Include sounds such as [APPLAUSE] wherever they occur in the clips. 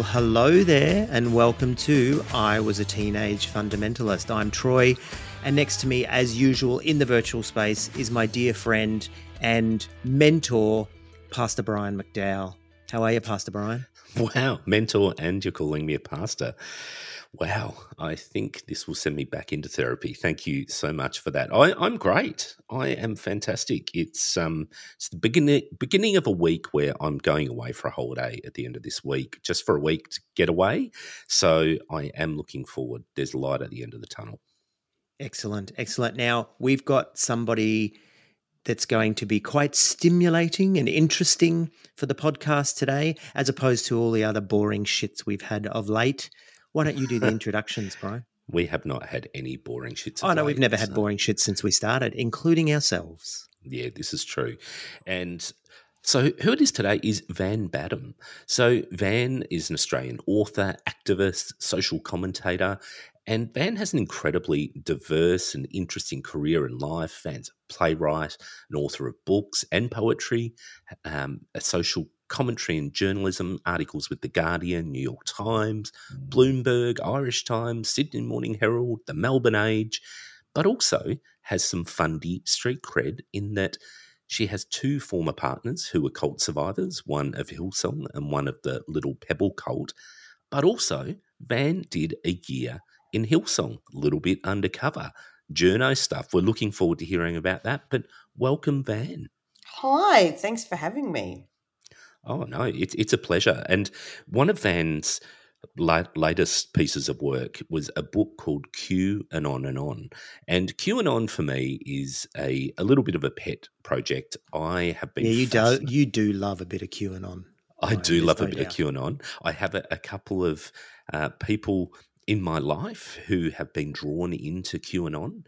Well, hello there, and welcome to I Was a Teenage Fundamentalist. I'm Troy, and next to me, as usual, in the virtual space, is my dear friend and mentor, Pastor Brian McDowell. How are you, Pastor Brian? Wow, mentor, and you're calling me a pastor. Wow, I think this will send me back into therapy. Thank you so much for that. I, am great. I am fantastic. It's um it's the beginning beginning of a week where I'm going away for a holiday at the end of this week, just for a week to get away. So I am looking forward. There's light at the end of the tunnel. Excellent, excellent. Now we've got somebody that's going to be quite stimulating and interesting for the podcast today, as opposed to all the other boring shits we've had of late. Why don't you do the [LAUGHS] introductions, Brian? We have not had any boring shits. Oh no, we've never had boring shits since we started, including ourselves. Yeah, this is true. And so, who it is today is Van Badham. So, Van is an Australian author, activist, social commentator, and Van has an incredibly diverse and interesting career in life. Van's a playwright, an author of books and poetry, um, a social commentary and journalism, articles with The Guardian, New York Times, mm. Bloomberg, Irish Times, Sydney Morning Herald, The Melbourne Age, but also has some fundy street cred in that she has two former partners who were cult survivors, one of Hillsong and one of the Little Pebble cult. But also, Van did a year in Hillsong, a little bit undercover, journo stuff. We're looking forward to hearing about that. But welcome, Van. Hi, thanks for having me. Oh no, it's it's a pleasure. And one of Van's latest pieces of work was a book called QAnon and On. And QAnon for me is a, a little bit of a pet project. I have been Yeah, you do you do love a bit of QAnon. I do love a bit of QAnon. I have a, a couple of uh, people in my life who have been drawn into QAnon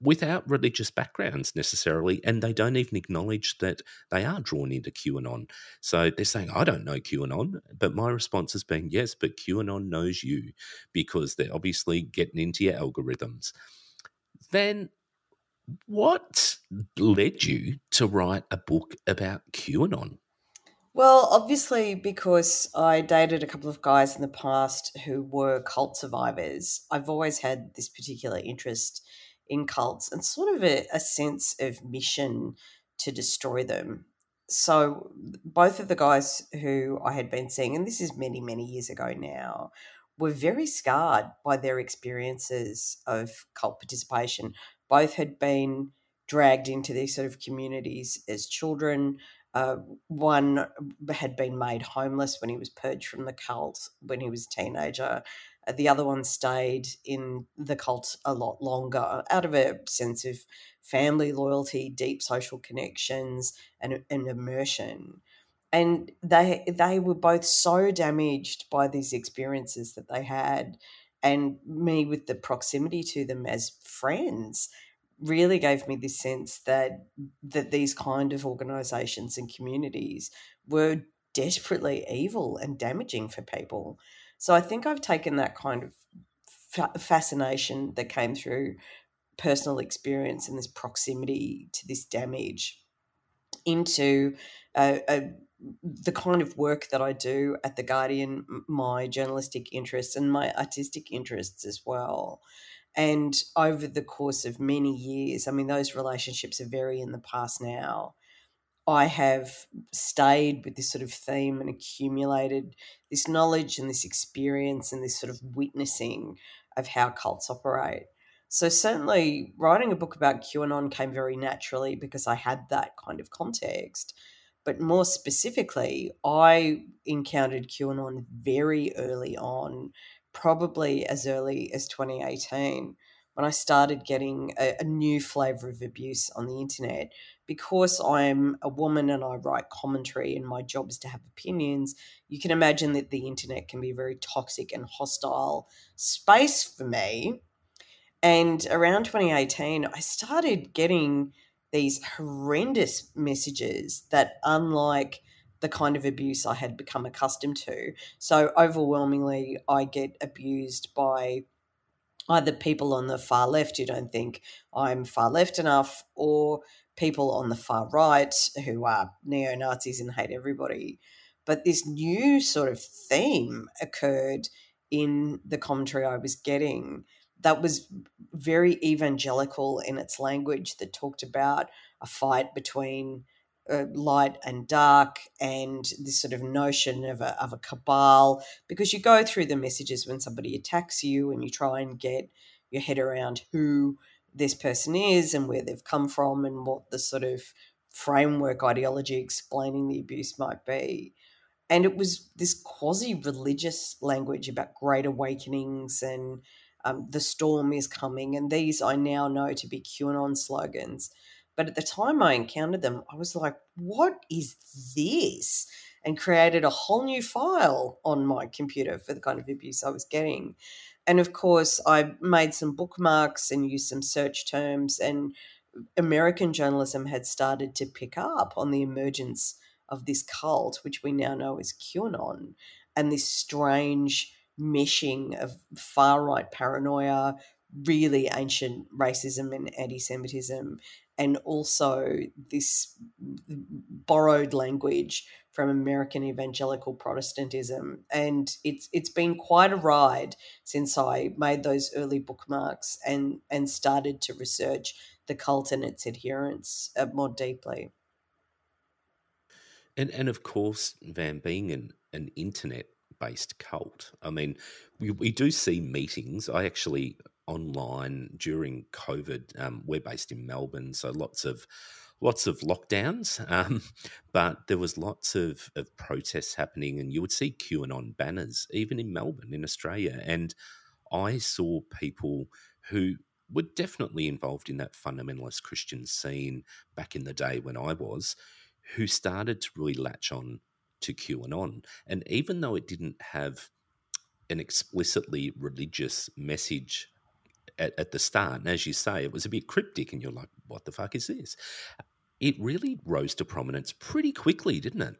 without religious backgrounds necessarily, and they don't even acknowledge that they are drawn into QAnon. So they're saying, I don't know QAnon, but my response has been, yes, but QAnon knows you because they're obviously getting into your algorithms. Then what led you to write a book about QAnon? Well, obviously, because I dated a couple of guys in the past who were cult survivors, I've always had this particular interest in cults and sort of a, a sense of mission to destroy them. So, both of the guys who I had been seeing, and this is many, many years ago now, were very scarred by their experiences of cult participation. Both had been dragged into these sort of communities as children. Uh, one had been made homeless when he was purged from the cult when he was a teenager. The other one stayed in the cult a lot longer out of a sense of family loyalty, deep social connections, and, and immersion. And they they were both so damaged by these experiences that they had, and me with the proximity to them as friends really gave me this sense that that these kind of organizations and communities were desperately evil and damaging for people so I think I've taken that kind of fa- fascination that came through personal experience and this proximity to this damage into a, a, the kind of work that I do at The Guardian, my journalistic interests and my artistic interests as well. And over the course of many years, I mean, those relationships are very in the past now. I have stayed with this sort of theme and accumulated this knowledge and this experience and this sort of witnessing of how cults operate. So, certainly, writing a book about QAnon came very naturally because I had that kind of context. But more specifically, I encountered QAnon very early on, probably as early as 2018, when I started getting a, a new flavor of abuse on the internet because I'm a woman and I write commentary and my job is to have opinions, you can imagine that the internet can be a very toxic and hostile space for me. And around 2018, I started getting these horrendous messages that, unlike the kind of abuse I had become accustomed to, so overwhelmingly, I get abused by either people on the far left who don't think I'm far left enough or people on the far right who are neo Nazis and hate everybody. But this new sort of theme occurred in the commentary I was getting that was very evangelical in its language that talked about a fight between uh, light and dark and this sort of notion of a, of a cabal because you go through the messages when somebody attacks you and you try and get your head around who this person is and where they've come from and what the sort of framework ideology explaining the abuse might be and it was this quasi religious language about great awakenings and um, the storm is coming. And these I now know to be QAnon slogans. But at the time I encountered them, I was like, what is this? And created a whole new file on my computer for the kind of abuse I was getting. And of course, I made some bookmarks and used some search terms, and American journalism had started to pick up on the emergence of this cult, which we now know is QAnon, and this strange meshing of far right paranoia, really ancient racism and anti Semitism, and also this borrowed language from American evangelical Protestantism. And it's it's been quite a ride since I made those early bookmarks and and started to research the cult and its adherents uh, more deeply. And and of course, Van being an, an internet based cult. I mean, we, we do see meetings. I actually online during COVID. Um, we're based in Melbourne, so lots of lots of lockdowns, um, [LAUGHS] but there was lots of, of protests happening, and you would see QAnon banners even in Melbourne, in Australia. And I saw people who were definitely involved in that fundamentalist Christian scene back in the day when I was, who started to really latch on to QAnon. And even though it didn't have an explicitly religious message at, at, the start, and as you say, it was a bit cryptic, and you're like, what the fuck is this? It really rose to prominence pretty quickly, didn't it?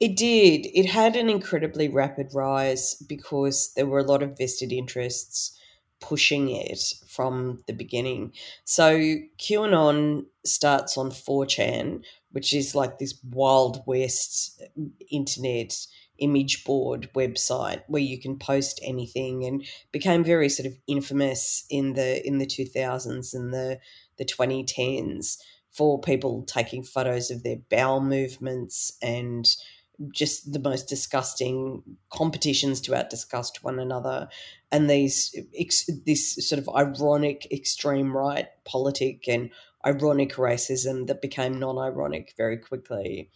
It did. It had an incredibly rapid rise because there were a lot of vested interests pushing it from the beginning. So QAnon starts on 4chan, which is like this wild west internet image board website where you can post anything and became very sort of infamous in the in the 2000s and the the 2010s for people taking photos of their bowel movements and just the most disgusting competitions to outdisgust one another. And these this sort of ironic extreme right politic and ironic racism that became non-ironic very quickly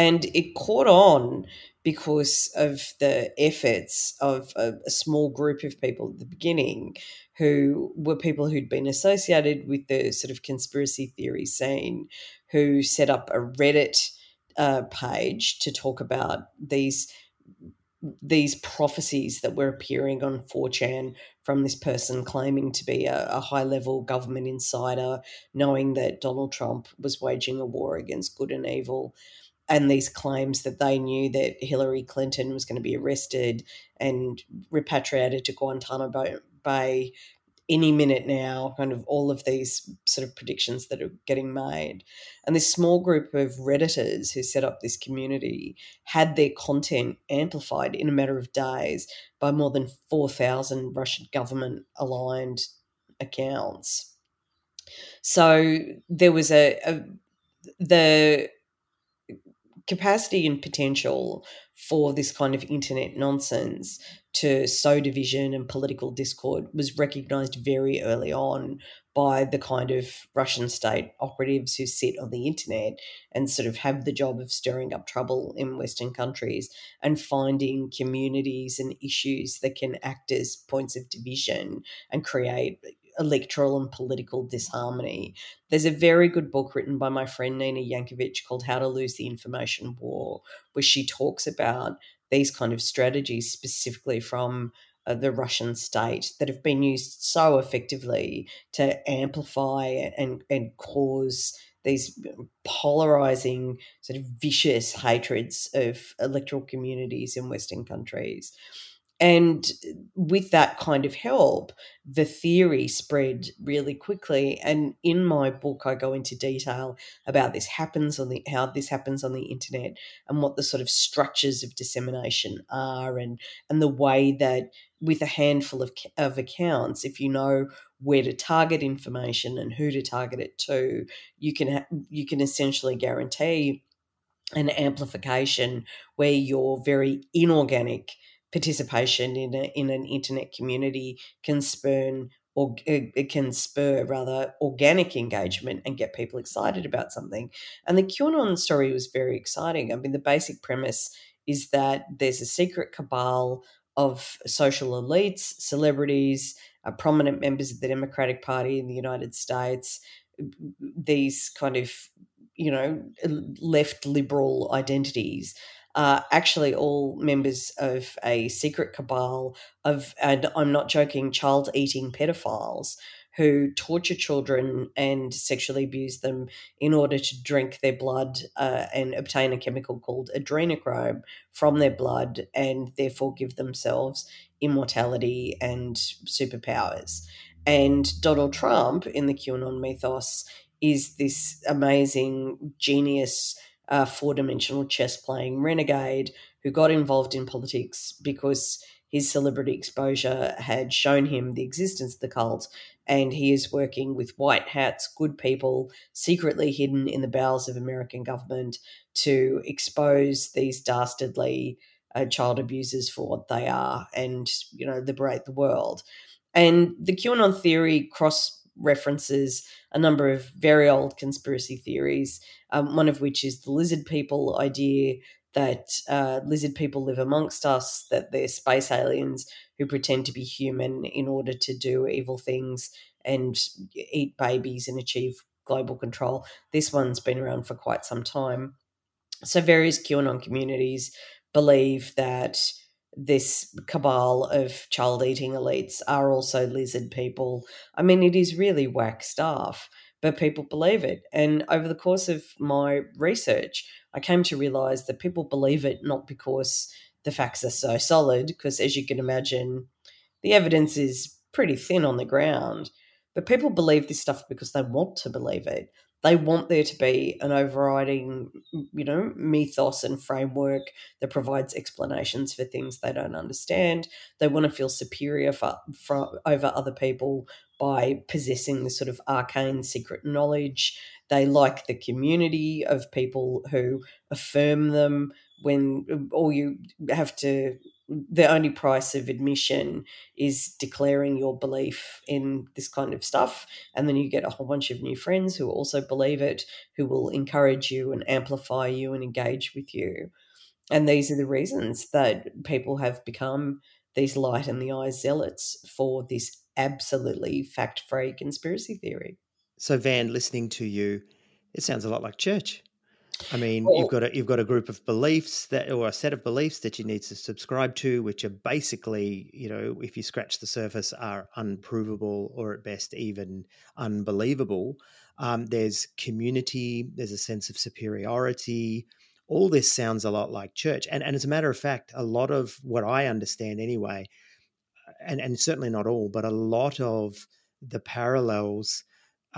and it caught on because of the efforts of a, a, small group of people at the beginning who were people who'd been associated with the sort of conspiracy theory scene who set up a reddit uh, page to talk about these these prophecies that were appearing on 4chan from this person claiming to be a, a, high level government insider, knowing that Donald Trump was waging a war against good and evil, and these claims that they knew that Hillary Clinton was going to be arrested and repatriated to Guantanamo Bay any minute now, kind of all of these sort of predictions that are getting made. And this small group of Redditors who set up this community had their content amplified in a matter of days by more than 4,000 Russian government aligned accounts. So there was a, a the capacity and potential for this kind of internet nonsense to sow division and political discord was recognized very early on by the kind of Russian state operatives who sit on the internet and sort of have the job of stirring up trouble in Western countries and finding communities and issues that can act as points of division and create electoral and political disharmony. There's a very good book written by my friend Nina Jankowicz called How to Lose the Information War, where she talks about these kind of strategies specifically from uh, the Russian state that have been used so effectively to amplify and, and cause these polarizing, sort of vicious hatreds of electoral communities in Western countries. And with that kind of help, the theory spread really quickly. And in my book, I go into detail about this happens on the how this happens on the internet and what the sort of structures of dissemination are, and and the way that with a handful of of accounts, if you know where to target information and who to target it to, you can ha- you can essentially guarantee an amplification where your very inorganic participation in a, in an internet community can spur or it can spur rather organic engagement and get people excited about something. And the QAnon story was very exciting. I mean, the basic premise is that there's a secret cabal of social elites, celebrities, uh, prominent members of the Democratic Party in the United States, these kind of you know left liberal identities are actually all members of a secret cabal of, and I'm not joking, child eating pedophiles who torture children and sexually abuse them in order to drink their blood uh, and obtain a chemical called adrenochrome from their blood and therefore give themselves immortality and superpowers. And Donald Trump in the QAnon mythos is this amazing genius uh, four dimensional chess playing renegade who got involved in politics because his celebrity exposure had shown him the existence of the cult, and he is working with white hats, good people, secretly hidden in the bowels of American government to expose these dastardly uh, child abusers for what they are and, you know, liberate the world. And the QAnon theory cross references a number of very old conspiracy theories, um, one of which is the lizard people idea that uh, lizard people live amongst us, that they're space aliens who pretend to be human in order to do evil things and eat babies and achieve global control. This one's been around for quite some time. So, various QAnon communities believe that this cabal of child eating elites are also lizard people. I mean, it is really whack stuff, but people believe it. And over the course of my research, I came to realize that people believe it not because the facts are so solid, because as you can imagine, the evidence is pretty thin on the ground. But people believe this stuff because they want to believe it they want there to be an overriding, you know, mythos and framework that provides explanations for things they don't understand. They want to feel superior for, for, over other people by possessing this sort of arcane secret knowledge. They like the community of people who affirm them when all you have to the only price of admission is declaring your belief in this kind of stuff. And then you get a whole bunch of new friends who also believe it, who will encourage you and amplify you and engage with you. And these are the reasons that people have become these light in the eyes zealots for this absolutely fact free conspiracy theory. So, Van, listening to you, it sounds a lot like church. I mean, well, you've got a you've got a group of beliefs that, or a set of beliefs that you need to subscribe to, which are basically, you know, if you scratch the surface, are unprovable or at best even unbelievable. Um, there's community. There's a sense of superiority. All this sounds a lot like church, and and as a matter of fact, a lot of what I understand anyway, and and certainly not all, but a lot of the parallels.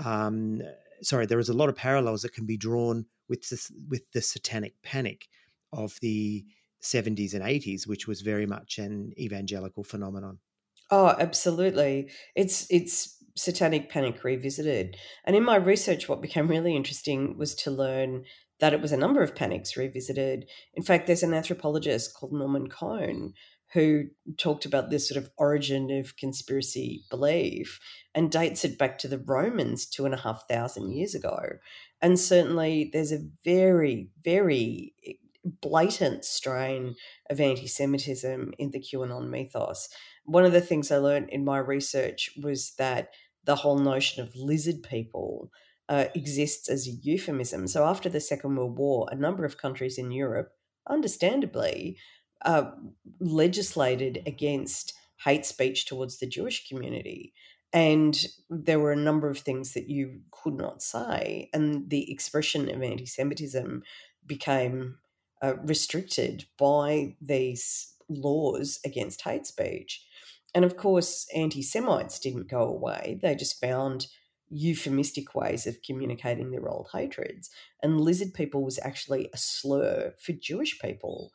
Um, sorry, there is a lot of parallels that can be drawn with the, with the satanic panic of the 70s and 80s, which was very much an evangelical phenomenon. Oh, absolutely. It's it's satanic panic revisited. And in my research, what became really interesting was to learn that it was a number of panics revisited. In fact, there's an anthropologist called Norman Cohn who talked about this sort of origin of conspiracy belief and dates it back to the Romans two and a half thousand years ago. And certainly there's a very, very blatant strain of anti Semitism in the QAnon mythos. One of the things I learned in my research was that the whole notion of lizard people uh, exists as a euphemism. So after the Second World War, a number of countries in Europe, understandably, uh, legislated against hate speech towards the Jewish community. And there were a number of things that you could not say. And the expression of anti Semitism became uh, restricted by these laws against hate speech. And of course, anti Semites didn't go away. They just found euphemistic ways of communicating their old hatreds. And lizard people was actually a slur for Jewish people.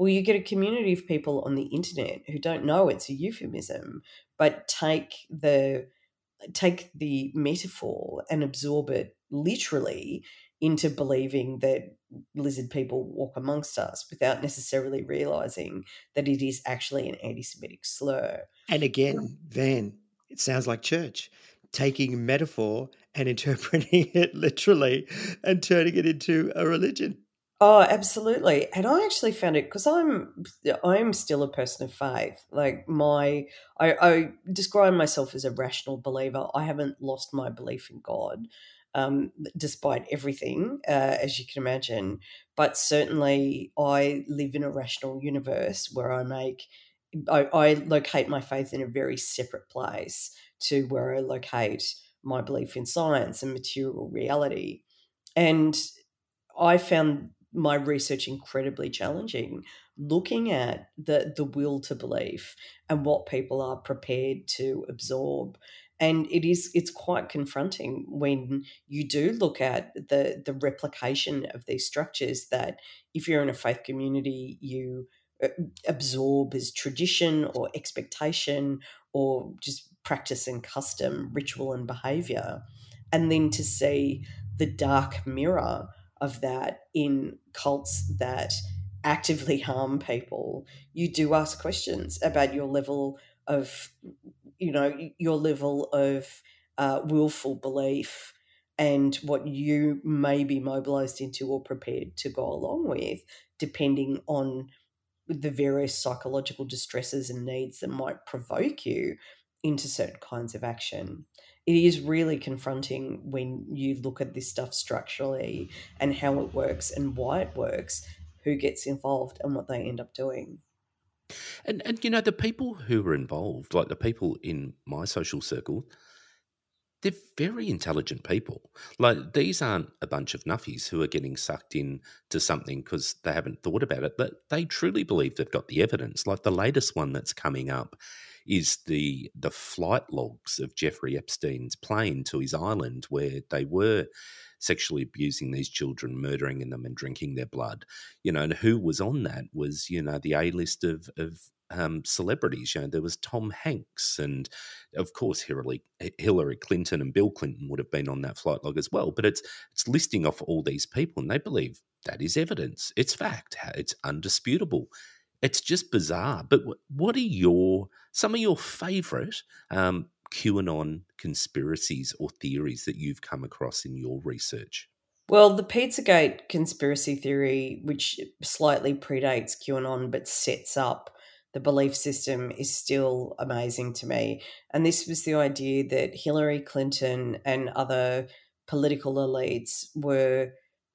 Well, you get a community of people on the internet who don't know it's a euphemism, but take the take the metaphor and absorb it literally into believing that lizard people walk amongst us without necessarily realizing that it is actually an anti Semitic slur. And again, um, Van, it sounds like church taking metaphor and [LAUGHS] interpreting it literally and turning it into a religion. Oh, absolutely. And I actually found it because I'm I'm still a person of faith. Like my I, I describe myself as a rational believer. I haven't lost my belief in God, um, despite everything, uh, as you can imagine. But certainly I live in a rational universe where I make I, I locate my faith in a very separate place to where I locate my belief in science and material reality. And I found my research incredibly challenging, looking at the the will to believe and what people are prepared to absorb. And it is it's quite confronting when you do look at the the replication of these structures that if you're in a faith community, you uh, absorb as tradition or expectation or just practice and custom, ritual and behavior. And then to see the dark mirror of that in cults that actively [LAUGHS] harm people, you do ask questions about your level of, you know, your level of uh, willful belief and what you may be mobilized into or prepared to go along with, depending on the various psychological distresses and needs that might provoke you into certain kinds of action. It is really confronting when you look at this stuff structurally and how it works and why it works, who gets involved and what they end up doing. And and you know the people who are involved, like the people in my social circle, they're very intelligent people. Like these aren't a bunch of nuffies who are getting sucked in to something because they haven't thought about it, but they truly believe they've got the evidence. Like the latest one that's coming up is the the flight logs of Jeffrey Epstein's plane to his island where they were sexually abusing these children, murdering them, and drinking their blood. You know, and who was on that was you know the A list of of um, celebrities. You know, there was Tom Hanks, and of course Hillary, Hillary Clinton and Bill Clinton would have been on that flight log as well. But it's it's listing off all these people, and they believe that is evidence. It's fact. It's undisputable. It's just bizarre. But what are your some of your favourite um, QAnon conspiracies or theories that you've come across in your research? Well, the Pizzagate conspiracy theory, which slightly predates QAnon but sets up the belief system, is still amazing to me. And this was the idea that Hillary Clinton and other political elites were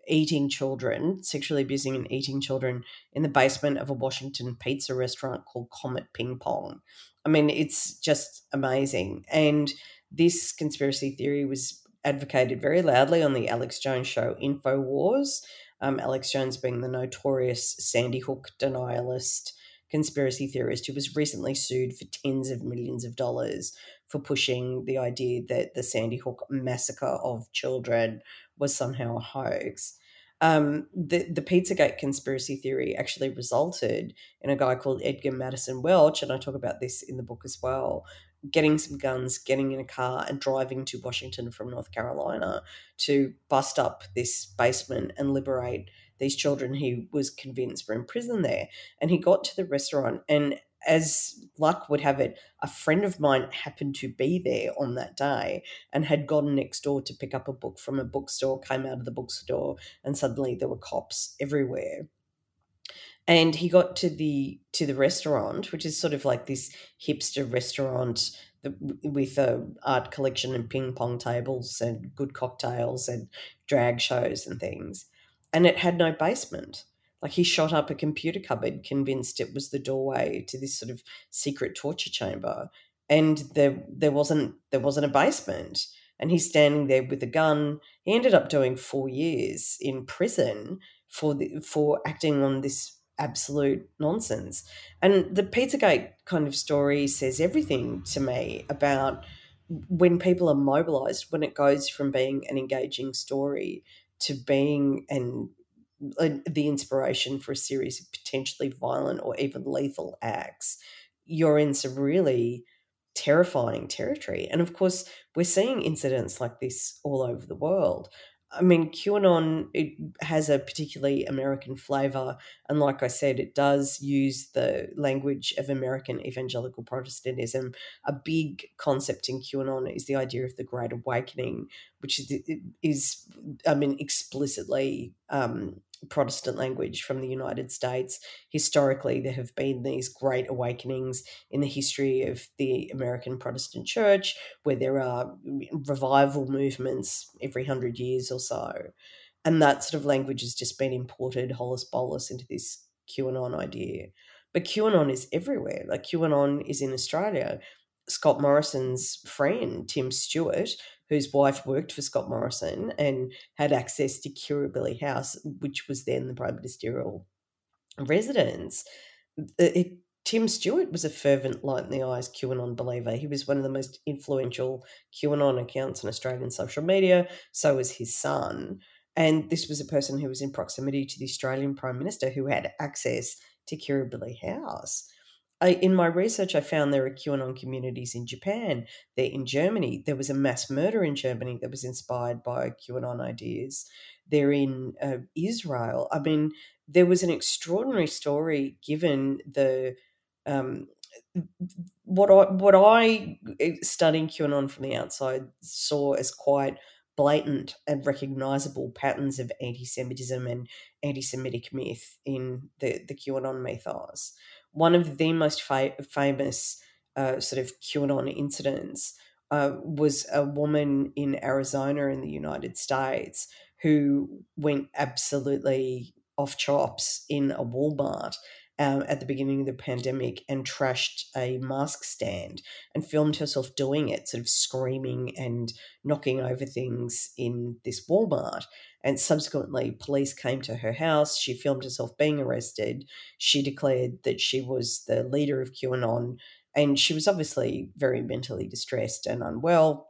eating children, sexually abusing and eating children in the basement of a Washington pizza restaurant called Comet Ping Pong. I mean, it's just amazing. And this conspiracy theory was advocated very loudly on the Alex Jones show InfoWars. Um, Alex Jones being the notorious Sandy Hook denialist conspiracy theorist who was recently sued for tens of millions of dollars for pushing the idea that the Sandy Hook massacre of children was somehow a hoax. Um, the the Pizzagate conspiracy theory actually resulted in a guy called Edgar Maddison Welch, and I talk about this in the book as well. Getting some guns, getting in a car, and driving to Washington from North Carolina to bust up this basement and liberate these children he was convinced were in prison there. And he got to the restaurant, and as luck would have it, a friend of mine happened to be there on that day and had gone next door to pick up a book from a bookstore, came out of the bookstore, and suddenly there were cops everywhere. And he got to the to the restaurant, which is sort of like this hipster restaurant with a art collection and ping pong tables and good cocktails and drag shows and things. And it had no basement like he shot up a computer cupboard, convinced it was the doorway to this sort of secret torture chamber, and there there wasn't there wasn't a basement. And he's standing there with a gun. He ended up doing four years in prison for the, for acting on this absolute nonsense. And the Pizzagate kind of story says everything to me about when people are mobilized, when it goes from being an engaging story to being an the inspiration for a series of potentially violent or even lethal acts, you're in some really terrifying territory. And of course, we're seeing incidents like this all over the world. I mean, QAnon it has a particularly American flavor, and like I said, it does use the language of American evangelical Protestantism. A big concept in QAnon is the idea of the Great Awakening, which is, is I mean, explicitly um, Protestant language from the United States. Historically, there have been these great awakenings in the history of the American Protestant Church, where there are revival movements every hundred years or so. And that sort of language has just been imported holus bolus into this QAnon idea. But QAnon is everywhere. Like QAnon is in Australia. Scott Morrison's friend, Tim Stewart, whose wife worked for Scott Morrison and had access to Kirribilli House, which was then the prime ministerial residence. It, Tim Stewart was a fervent light in the eyes QAnon believer. He was one of the most influential QAnon accounts on Australian social media. So was his son. And this was a person who was in proximity to the Australian Prime Minister who had access to Kirribilli House. I, in my research, I found there are QAnon communities in Japan. They're in Germany. There was a mass murder in Germany that was inspired by QAnon ideas. They're in uh, Israel. I mean, there was an extraordinary story given the um, what I what I eh, studying QAnon from the outside saw as quite blatant and recognizable patterns of anti-Semitism and anti-Semitic myth in the the QAnon mythos one of the most fa- famous uh, sort of QAnon incidents uh, was a woman in Arizona in the United States who went absolutely off chops in a Walmart um, at the beginning of the pandemic and trashed a mask stand and filmed herself doing it, sort of screaming and knocking over things in this Walmart. And subsequently, police came to her house. She filmed herself being arrested. She declared that she was the leader of QAnon, and she was obviously very mentally distressed and unwell.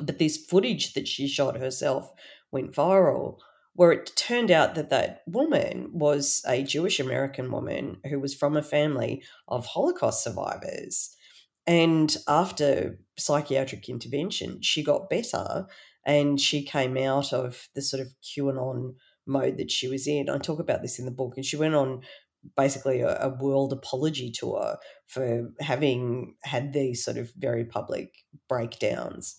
But this footage that she shot herself went viral where it turned out that that woman was a Jewish American woman who was from a family of Holocaust survivors. And after psychiatric intervention, she got better and she came out of the sort of QAnon mode that she was in. I talk about this in the book, and she went on basically a, a world apology tour for having had these sort of very public breakdowns.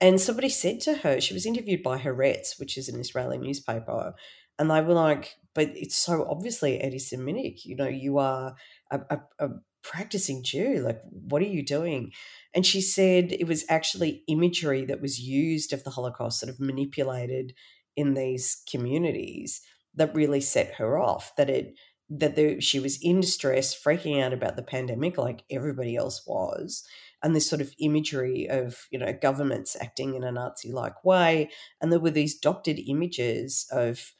And somebody said to her, she was interviewed by Haaretz, which is an Israeli newspaper, and they were like, but it's so obviously anti Semitic. You know, you are a, a, a practicing Jew. Like, what are you doing? And she said it was actually imagery that was used of the Holocaust, sort of manipulated in these communities, that really set her off. That it that the, she was in distress, freaking out about the pandemic, like everybody else was, and this sort of imagery of you know governments acting in a Nazi-like way, and there were these doctored images of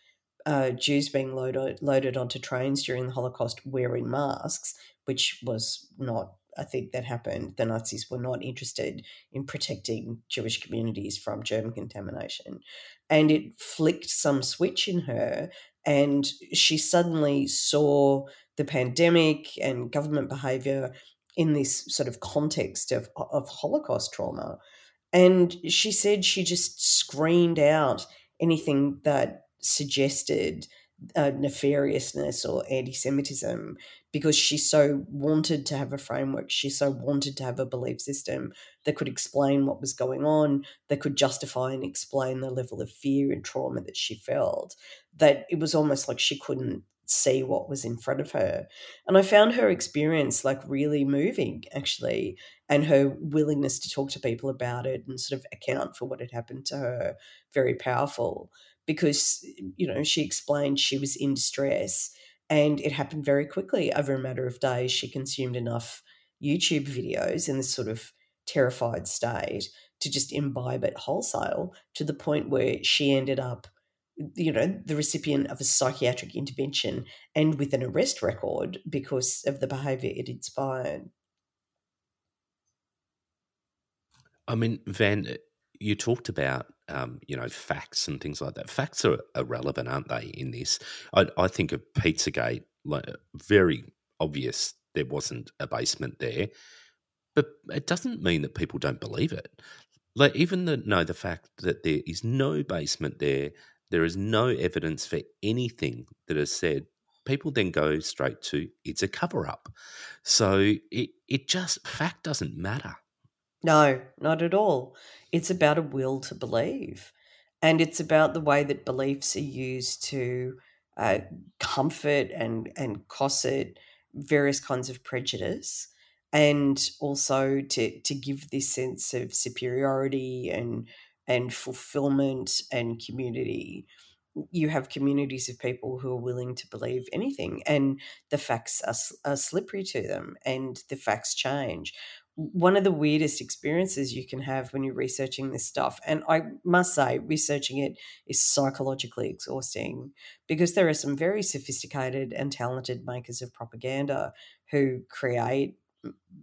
uh, Jews being loaded loaded onto trains during the Holocaust wearing masks, which was not I think that happened. The Nazis were not interested in protecting Jewish communities from German contamination. And it flicked some switch in her, and she suddenly saw the pandemic and government behavior in this sort of context of, of Holocaust trauma. And she said she just screened out anything that suggested uh, nefariousness or anti Semitism because she so wanted to have a framework. She so wanted to have a belief system that could explain what was going on, that could justify and explain the level of fear and trauma that she felt, that it was almost like she couldn't see what was in front of her. And I found her experience like really moving, actually, and her willingness to talk to people about it and sort of account for what had happened to her very powerful because, you know, she explained she was in distress and it happened very quickly. Over a matter of days, she consumed enough YouTube videos in this sort of terrified state to just imbibe it wholesale to the point where she ended up you know, the recipient of a psychiatric intervention and with an arrest record because of the behaviour it inspired. I mean, Van, you talked about um, you know facts and things like that. Facts are irrelevant, aren't they? In this, I, I think of PizzaGate, like very obvious there wasn't a basement there, but it doesn't mean that people don't believe it. Like even the no, the fact that there is no basement there, there is no evidence for anything that is said. People then go straight to it's a cover up. So it it just fact doesn't matter. No, not at all. It's about a will to believe. And it's about the way that beliefs are used to uh, comfort and, and cosset various kinds of prejudice and also to, to give this sense of superiority and and fulfillment and community you have communities of people who are willing to believe anything and the facts are, are slippery to them and the facts change one of the weirdest experiences you can have when you're researching this stuff. And I must say, researching it is psychologically exhausting because there are some very sophisticated and talented makers of propaganda who create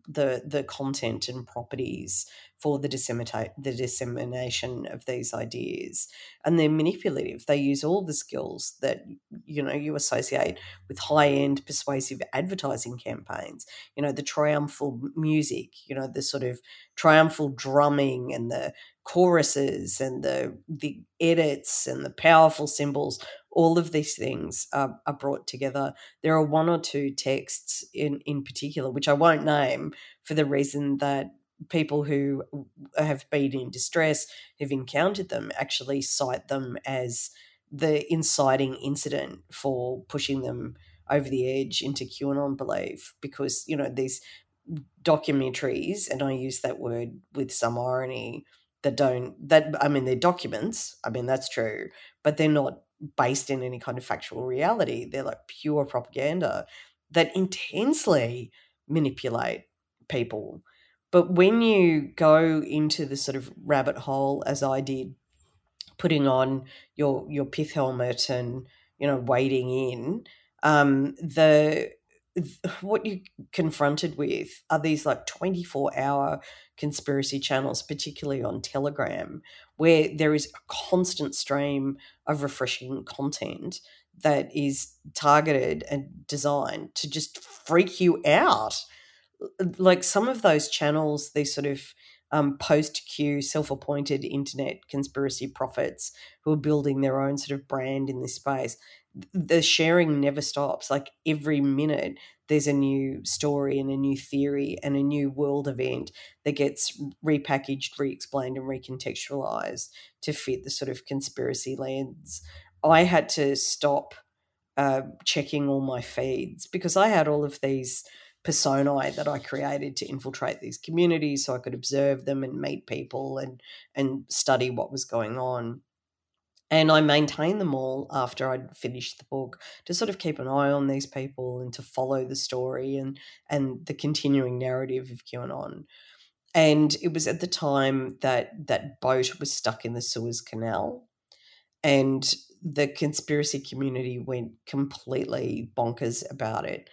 the the content and properties for the disseminate the dissemination of these ideas. And they're manipulative. They use all the skills that you know you associate with high end persuasive advertising campaigns. You know the triumphal music you know the sort of triumphal drumming and the choruses and the the edits and the powerful symbols all of these things are, are, brought together. There are one or two texts in, in particular, which I won't name for the reason that people who have been in distress, who've encountered them, actually cite them as the inciting incident for pushing them over the edge into QAnon belief because, you know, these documentaries, and I use that word with some irony, that don't that I mean they're documents. I mean that's true, but they're not based in any kind of factual reality. They're like pure propaganda that intensely manipulate people. But when you go into the sort of rabbit hole, as I did, putting on your your pith helmet and you know wading in, um, the [SIGHS] what you're confronted with are these like 24 hour conspiracy channels particularly on telegram where there is a constant stream of refreshing content that is targeted and designed to just freak you out. Like some of those channels these sort of um, post Q self appointed internet conspiracy prophets who are building their own sort of brand in this space the sharing never stops. Like every minute, there's a new story and a new theory and a new world event that gets repackaged, re explained, and recontextualized to fit the sort of conspiracy lens. I had to stop uh, checking all my feeds because I had all of these personae that I created to infiltrate these communities so I could observe them and meet people and and study what was going on and I maintained them all after I'd finished the book to sort of keep an eye on these people and to follow the story and and the continuing narrative of QAnon. And it was at the time that that boat was stuck in the Suez Canal, and the conspiracy community went completely bonkers about it.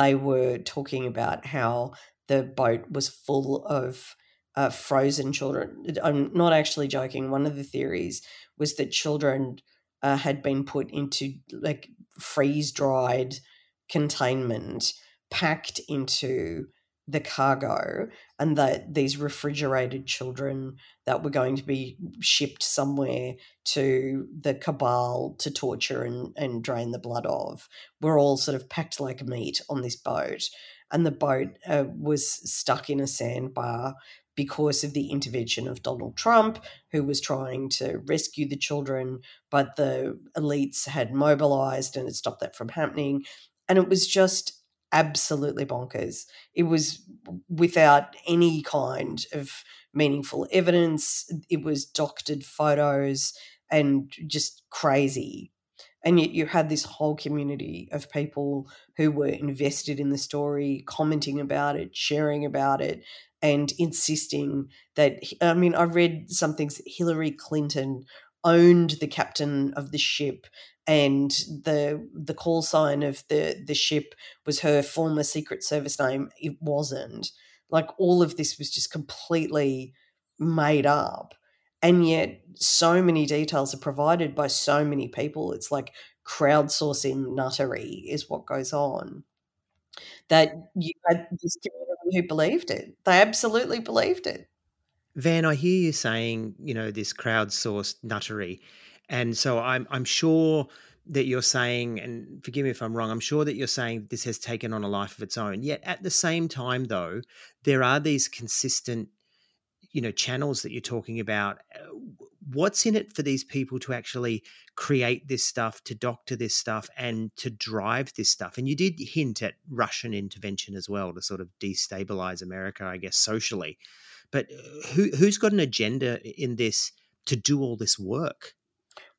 They were talking about how the boat was full of uh, frozen children. I'm not actually joking. One of the theories was that children uh, had been put into like freeze dried containment, packed into the cargo, and that these refrigerated children that were going to be shipped somewhere to the cabal to torture and, and drain the blood of were all sort of packed like meat on this boat. And the boat uh, was stuck in a sandbar because of the intervention of Donald Trump, who was trying to rescue the children, but the elites had mobilized and had stopped that from happening. And it was just absolutely bonkers. It was without any kind of meaningful evidence, it was doctored photos and just crazy. And yet you had this whole community of people who were invested in the story, commenting about it, sharing about it, and insisting that I mean I read some things Hillary Clinton owned the captain of the ship and the the call sign of the the ship was her former secret service name. It wasn't. Like all of this was just completely made up. And yet so many details are provided by so many people. It's like crowdsourcing nuttery is what goes on. That you had this community who believed it. They absolutely believed it van i hear you saying you know this crowdsourced nuttery and so i'm i'm sure that you're saying and forgive me if i'm wrong i'm sure that you're saying this has taken on a life of its own yet at the same time though there are these consistent you know channels that you're talking about uh, what's in it for these people to actually create this stuff to doctor this stuff and to drive this stuff? And you did hint at russian intervention as well to sort of destabilize america i guess socially but uh, who who's got an agenda in this to do all this work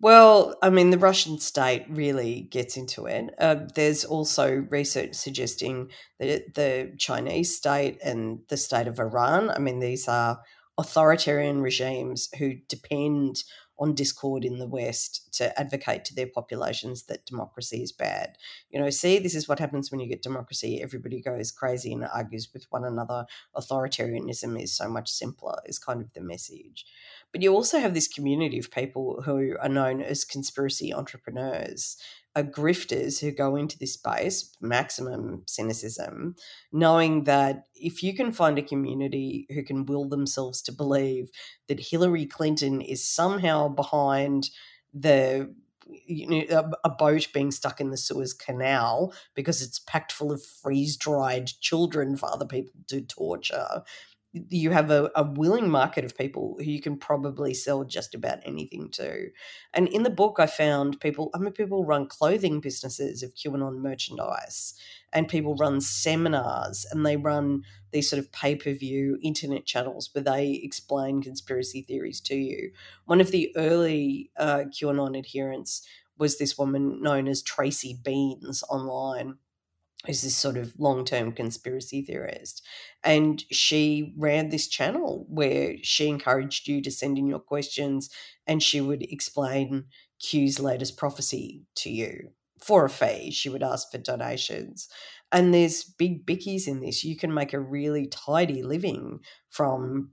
well, I mean, the Russian state really gets into it. Uh, there's also research suggesting that the Chinese state and the state of Iran, I mean, these are authoritarian regimes who depend on discord in the West to advocate to their populations that democracy is bad. You know, see, this is what happens when you get democracy. Everybody goes crazy and argues with one another. Authoritarianism is so much simpler, is kind of the message. But you also have this community of people who are known as conspiracy entrepreneurs are grifters who go into this space, maximum cynicism, knowing that if you can find a community who can will themselves to believe that Hillary Clinton is somehow behind the you know, a, boat being stuck in the Suez Canal because it's packed full of freeze dried children for other people to torture you have a, a willing market of people who you can probably sell just about anything to. And in the book, I found people, I mean, people run clothing businesses of QAnon merchandise, and people run seminars, and they run these sort of pay per view internet channels where they explain conspiracy theories to you. One of the early uh, QAnon adherents was this woman known as Tracy Beans online is this sort of long term conspiracy theorist. And she ran this channel where she encouraged you to send in your questions and she would explain Q's latest prophecy to you for a fee. She would ask for donations. And there's big bickies in this. You can make a really tidy living from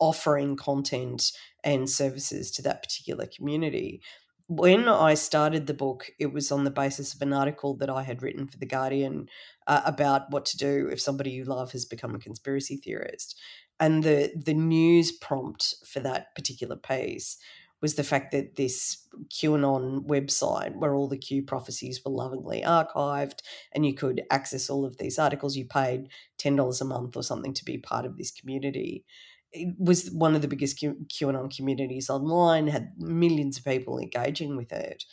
offering content and services to that particular community when I started the book, it was on the basis of an article that I had written for The Guardian uh, about what to do if somebody you love has become a conspiracy theorist. And the, the news prompt for that particular piece was the fact that this QAnon website, where all the Q prophecies were lovingly archived and you could access all of these articles, you paid $10 a month or something to be part of this community it was one of the biggest Q- QAnon communities online, had millions of people engaging with it.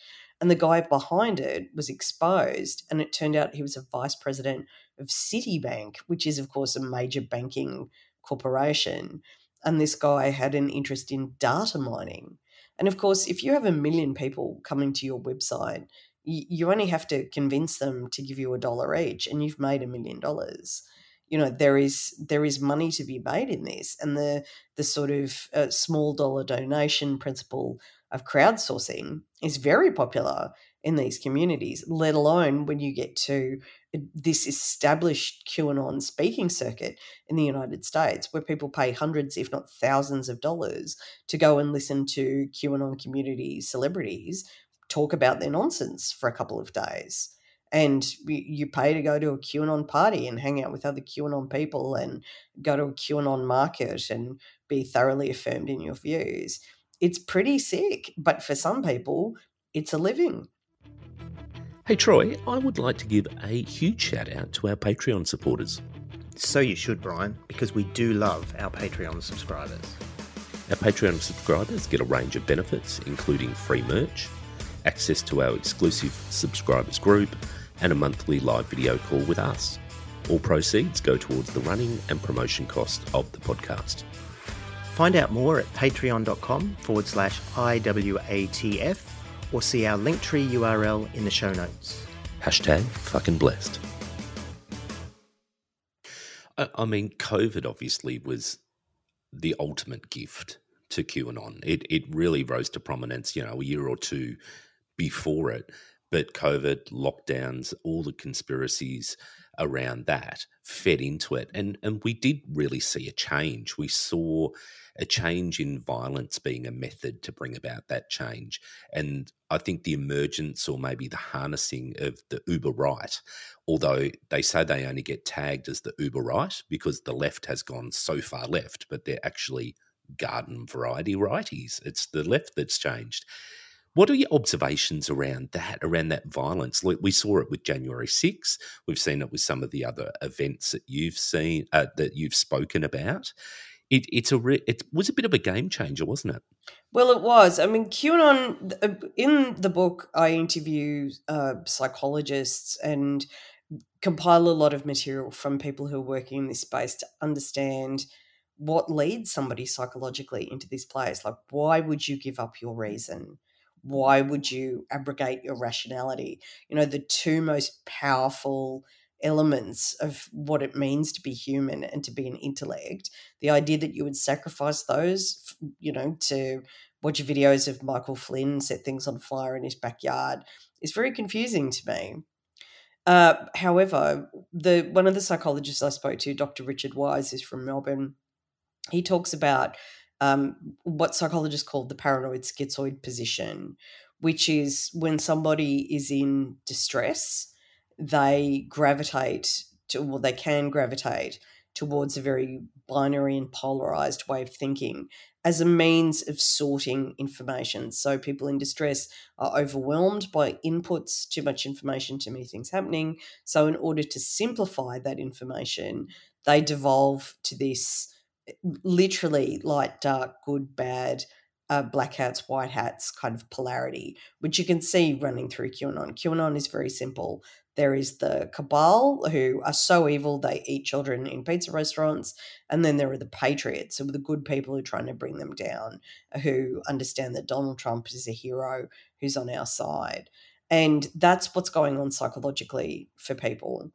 And the guy behind it was exposed, and it turned out he was a vice president of Citibank, which is, of course, a major banking corporation. And this guy had an interest in data mining. And of course, if you have a million people coming to your website, you only have to convince them to give you a dollar each, and you've made a million dollars you know there is there is money to be made in this and the the sort of uh, small dollar donation principle of crowdsourcing is very popular in these communities let alone when you get to uh, this established qanon speaking circuit in the united states where people pay hundreds if not thousands of dollars to go and listen to qanon community celebrities talk about their nonsense for a couple of days and you pay to go to a QAnon party and hang out with other QAnon people and go to a QAnon market and be thoroughly affirmed in your views. It's pretty sick, but for some people, it's a living. Hey, Troy, I would like to give a huge shout out to our Patreon supporters. So you should, Brian, because we do love our Patreon subscribers. Our Patreon subscribers get a range of benefits, including free merch, access to our exclusive subscribers group, and a monthly live video call with us. All proceeds go towards the running and promotion cost of the podcast. Find out more at patreon.com forward slash IWATF or see our Linktree URL in the show notes. Hashtag fucking blessed. I mean, COVID obviously was the ultimate gift to QAnon. It it really rose to prominence, you know, a year or two before it. But COVID, lockdowns, all the conspiracies around that fed into it. And and we did really see a change. We saw a change in violence being a method to bring about that change. And I think the emergence or maybe the harnessing of the uber right, although they say they only get tagged as the uber right because the left has gone so far left, but they're actually garden variety righties. It's the left that's changed. What are your observations around that, around that violence? Like We saw it with January 6. We've seen it with some of the other events that you've seen, uh, that you've spoken about. It, it's a re- it was a bit of a game changer, wasn't it? Well, it was. I mean, QAnon, uh, in the book, I interview uh, psychologists and compile a lot of material from people who are working in this space to understand what leads somebody psychologically into this place. Like, why would you give up your reason? Why would you abrogate your rationality? You know, the two most powerful elements of what it means to be human and to be an intellect, the idea that you would sacrifice those, you know, to watch videos of Michael Flynn set things on fire in his backyard is very confusing to me. Uh, however, the one of the psychologists I spoke to, Dr. Richard Wise, is from Melbourne. He talks about um, what psychologists call the paranoid schizoid position, which is when somebody is in distress, they gravitate to, well, they can gravitate towards a very binary and polarized way of thinking as a means of sorting information. So people in distress are overwhelmed by inputs, too much information, too many things happening. So in order to simplify that information, they devolve to this literally light, dark, good, bad, uh, black hats, white hats kind of polarity, which you can see running through QAnon. QAnon is very simple. There is the cabal who are so evil they eat children in pizza restaurants, and then there are the patriots, who are the good people who are trying to bring them down, who understand that Donald Trump is a hero who's on our side. And that's what's going on psychologically for people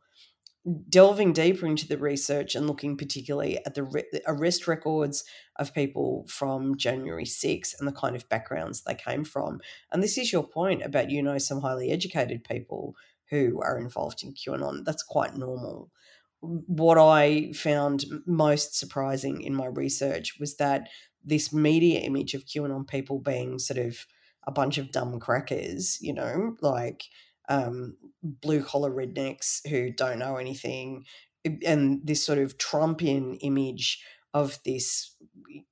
delving deeper into the research and looking particularly at the re- arrest records of people from January 6 and the kind of backgrounds they came from. And this is your point about, you know, some highly educated people who are involved in QAnon. That's quite normal. What I found most surprising in my research was that this media image of QAnon people being sort of a bunch of dumb crackers, you know, like um, blue collar rednecks who don't know anything, and this sort of Trumpian image of this,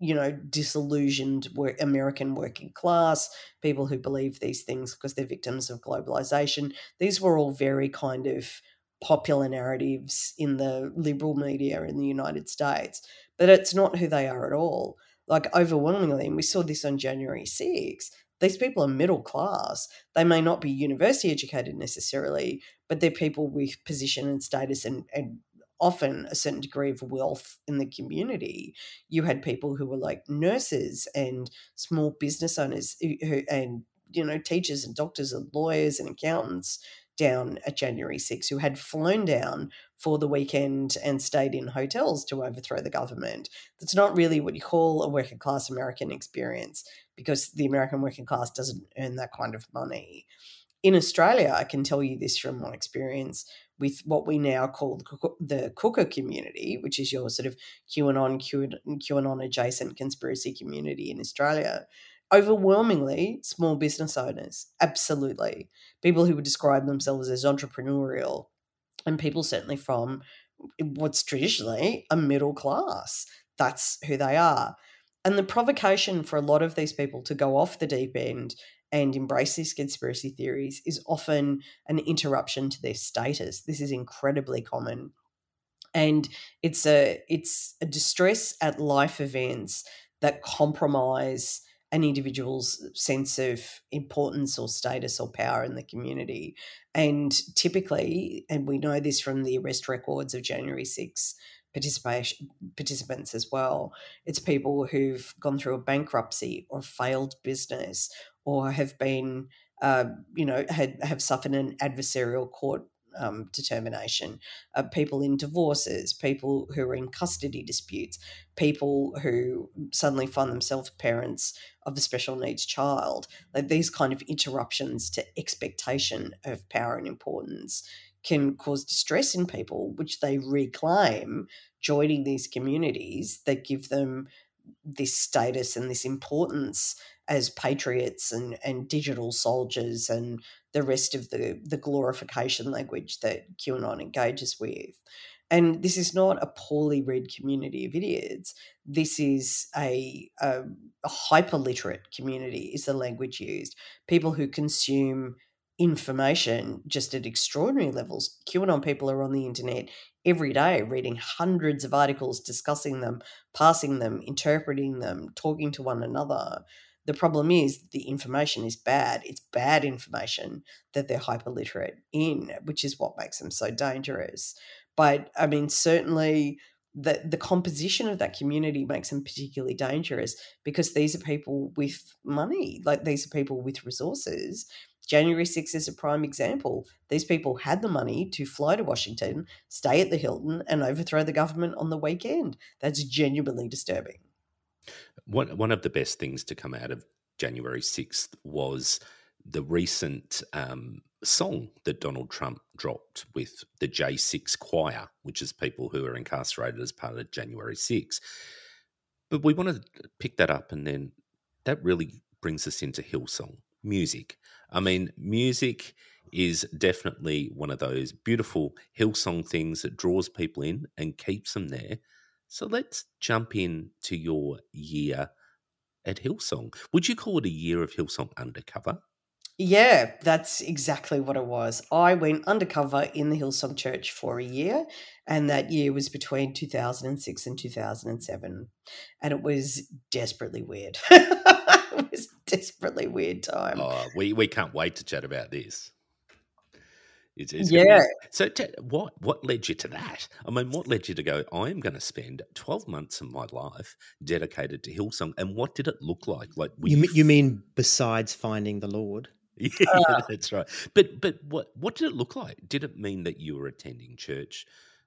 you know, disillusioned work, American working class, people who believe these things because they're victims of globalization. These were all very kind of popular narratives in the liberal media in the United States, but it's not who they are at all. Like overwhelmingly, and we saw this on January 6th, these people are middle class. They may not be university educated necessarily, but they're people with position and status and, and often a certain degree of wealth in the community. You had people who were like nurses and small business owners eh, who, and you know teachers and doctors and lawyers and accountants down at January 6 who had flown down for the weekend and stayed in hotels to overthrow the government. That's not really what you call a working class American experience because the American working class doesn't earn that kind of money. In Australia, I can tell you this from my experience with what we now call the Cooker community, which is your sort of QAnon, QAnon adjacent conspiracy community in Australia. Overwhelmingly, small business owners, absolutely. People who would describe themselves as entrepreneurial, and people certainly from what's traditionally a middle class. That's who they are. And the provocation for a lot of these people to go off the deep end and embrace these conspiracy theories is often an interruption to their status. This is incredibly common. And it's a it's a distress at life events that compromise an individual's sense of importance or status or power in the community. And typically, and we know this from the arrest records of January 6 participation participants as well. It's people who've gone through a bankruptcy or failed business or have been, uh, you know, had have suffered an adversarial court um, determination, uh, people in divorces, people who are in custody disputes, people who suddenly find themselves parents of a special needs child. Like these kind of interruptions to expectation of power and importance can cause distress in people, which they reclaim joining these communities that give them this status and this importance as patriots and, and digital soldiers and the rest of the, the glorification language that QAnon engages with. And this is not a poorly read community of idiots. This is a, um, a, a hyper literate community, is the language used. People who consume information just at extraordinary levels. QAnon people are on the internet every day reading hundreds of articles, discussing them, passing them, interpreting them, talking to one another. The problem is the information is bad. It's bad information that they're hyperliterate in, which is what makes them so dangerous. But I mean, certainly the, the composition of that community makes them particularly dangerous because these are people with money, like these are people with resources. January 6th is a prime example. These people had the money to fly to Washington, stay at the Hilton, and overthrow the government on the weekend. That's genuinely disturbing. One one of the best things to come out of January sixth was the recent um, song that Donald Trump dropped with the J6 choir, which is people who are incarcerated as part of January 6. But we want to pick that up, and then that really brings us into Hillsong music. I mean, music is definitely one of those beautiful Hillsong things that draws people in and keeps them there. So let's jump in to your year at Hillsong. Would you call it a year of Hillsong undercover? Yeah, that's exactly what it was. I went undercover in the Hillsong Church for a year, and that year was between 2006 and 2007. And it was desperately weird. [LAUGHS] [LAUGHS] it was desperately weird time. Oh, we, we can't wait to chat about this. It's, it's yeah. so, t- what what led you to that? I mean, what led you to go? I am going to spend twelve months of my life dedicated to Hillsong, and what did it look like? Like you, you, f- you mean besides finding the Lord? [LAUGHS] Yeah, uh, that's right. But but what what did it look like? Did it mean that you were attending church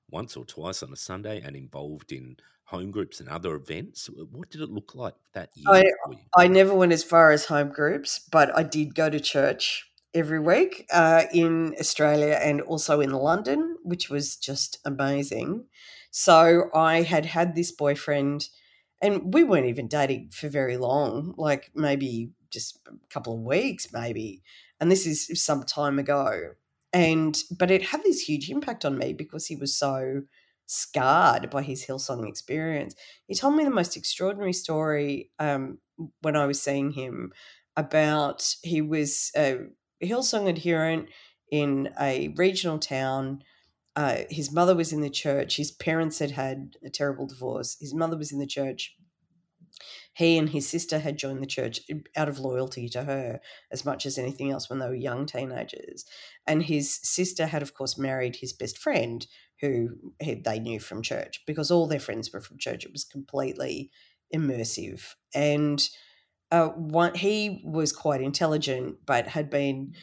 once or twice on a Sunday and involved in home groups and other events? What did it look like that year? I, I never went as far as home groups, but I did go to church every week uh, in Australia and also in London, which was just amazing. So I had had this boyfriend, and we weren't even dating for very long, like maybe just a couple of weeks, maybe. And this is some time ago. And but it had this huge impact on me because he was so scarred by his Hillsong experience. He told me the most extraordinary story um, when I was seeing him about he was uh, Hillsong adherent in a regional town. Uh, his mother was in the church. His parents had had a terrible divorce. His mother was in the church. He and his sister had joined the church out of loyalty to her as much as anything else when they were young teenagers. And his sister had, of course, married his best friend, who they knew from church because all their friends were from church. It was completely immersive. And uh, one, he was quite intelligent, but had been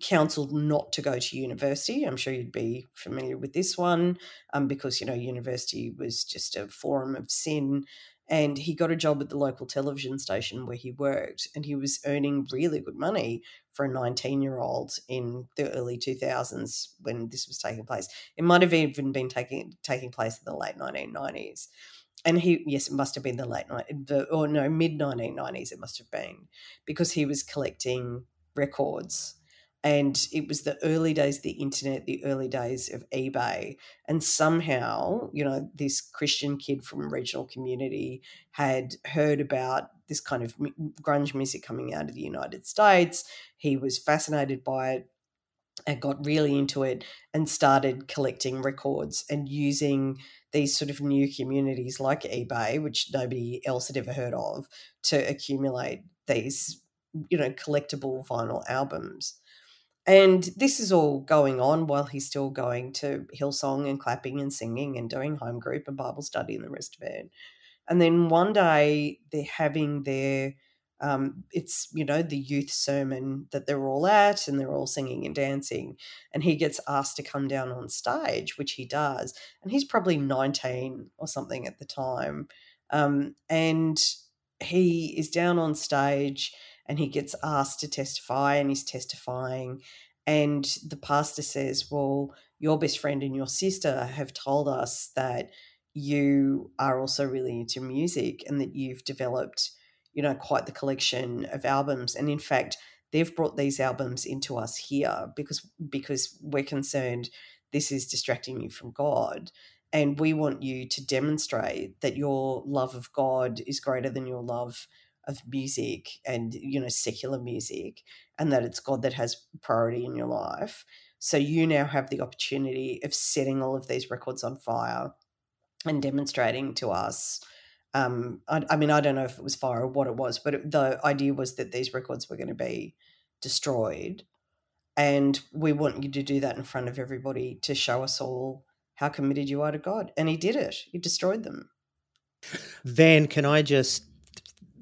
counseled not to go to university. I'm sure you'd be familiar with this one um, because, you know, university was just a forum of sin. And he got a job at the local television station where he worked, and he was earning really good money for a 19 year old in the early 2000s when this was taking place. It might have even been taking taking place in the late 1990s and he yes it must have been the late night the or no mid 1990s it must have been because he was collecting records and it was the early days of the internet the early days of ebay and somehow you know this christian kid from a regional community had heard about this kind of grunge music coming out of the united states he was fascinated by it and got really into it and started collecting records and using these sort of new communities like eBay, which nobody else had ever heard of, to accumulate these, you know, collectible vinyl albums. And this is all going on while he's still going to Hillsong and clapping and singing and doing home group and Bible study and the rest of it. And then one day they're having their um, it's you know the youth sermon that they're all at and they're all singing and dancing. And he gets asked to come down on stage which he does. And he's probably 19 or something at the time. Um, and he is down on stage and he gets asked to testify and he's testifying and the pastor says well your best friend and your sister have told us that you are also really into music and that you've developed you know, quite the collection of albums. And in fact, they've brought these albums into us here because because we're concerned this is distracting you from God. And we want you to demonstrate that your love of God is greater than your love of music and you know secular music and that it's God that has priority in your life. So you now have the opportunity of setting all of these records on fire and demonstrating to us um, I, I, mean, I don't know if it was fire or what it was, but it, the idea was that these records were going to be destroyed. And we want you to do that in front of everybody to show us all how committed you are to God. And he did it, he destroyed them. Van, can I just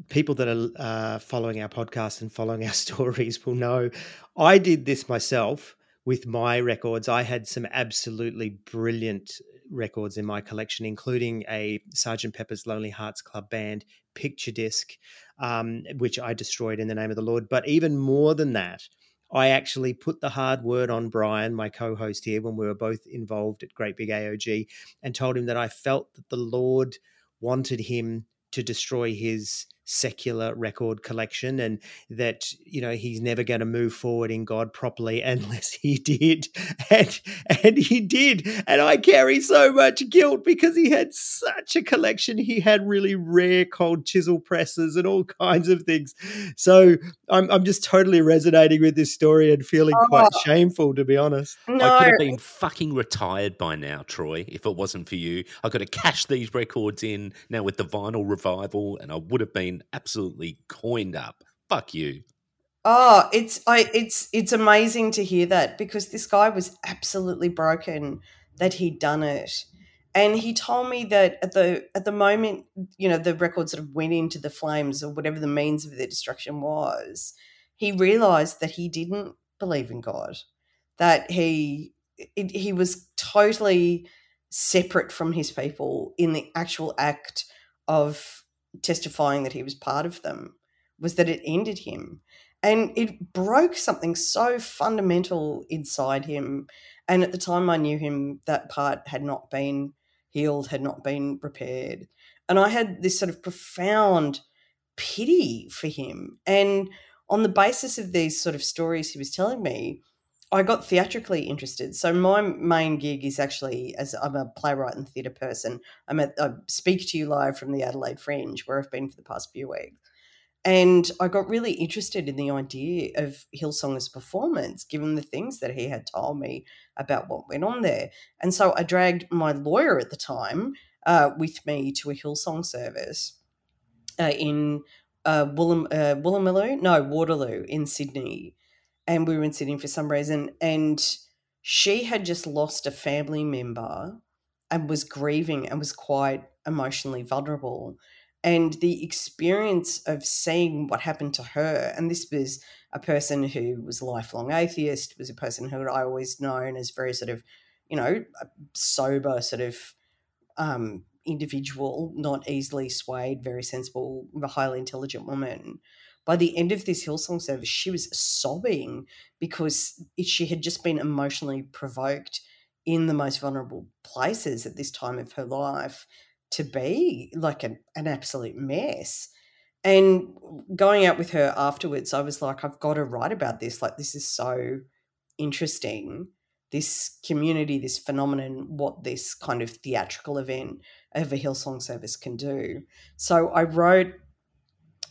people that are uh, following our podcast and following our [LAUGHS] stories will know I did this myself with my records. I had some absolutely brilliant records in my collection, including a Sergeant Pepper's Lonely Hearts Club Band picture disc, um, which I destroyed in the name of the Lord. But even more than that, I actually put the hard word on Brian, my co host here, when we were both involved at Great Big AOG, and told him that I felt that the Lord wanted him to destroy his secular record collection and that you know he's never going to move forward in god properly [LAUGHS] unless he did. And and he did. And i carry so much guilt because he had such a collection. He had really rare cold chisel presses and all kinds of things. So i'm, I'm just totally resonating with this story and feeling oh, quite shameful to be honest. No. i could have been fucking retired by now troy if it wasn't for you. I could have cashed these records in now with the vinyl revival and i would have been been absolutely coined up. Fuck you. Oh, it's I it's it's amazing to hear that because this guy was absolutely broken that he'd done it. And he told me that at the at the moment, you know, the record sort of went into the flames or whatever the means of their destruction was, he realized that he didn't believe in God. That he it, he was totally separate from his people in the actual act of testifying that he was part of them was that it ended him. And it broke something so fundamental inside him. And at the time i knew him that part had not been healed had not been repaired. And i had this sort of profound pity for him. And on the basis of these sort of stories he was telling me I got theatrically interested. So my main gig is actually as I'm a playwright and theatre person. I'm at I speak to you live from the Adelaide Fringe, where I've been for the past few weeks. And I got really interested in the idea of Hillsong as performance, given the things that he had told me about what went on there. And so I dragged my lawyer at the time uh, with me to a Hillsong service uh, in uh, Woollum, uh, Woolloomooloo, no, Waterloo in Sydney and we were in Sydney for some reason, and she had just lost a family member and was grieving and was quite emotionally vulnerable. And the experience of seeing what happened to her, and this was a person who was a lifelong atheist, was a person who I always known as very sort of, you know, sober, sort of um, individual, not easily swayed, very sensible, highly intelligent woman by the end of this Hillsong service, she was sobbing because she had just been emotionally provoked in the most vulnerable places at this time of her life to be like an, an absolute mess. And going out with her afterwards, I was like, I've got to write about this. Like, this is so interesting. This community, this phenomenon, what this kind of theatrical event of a Hillsong service can do. So I wrote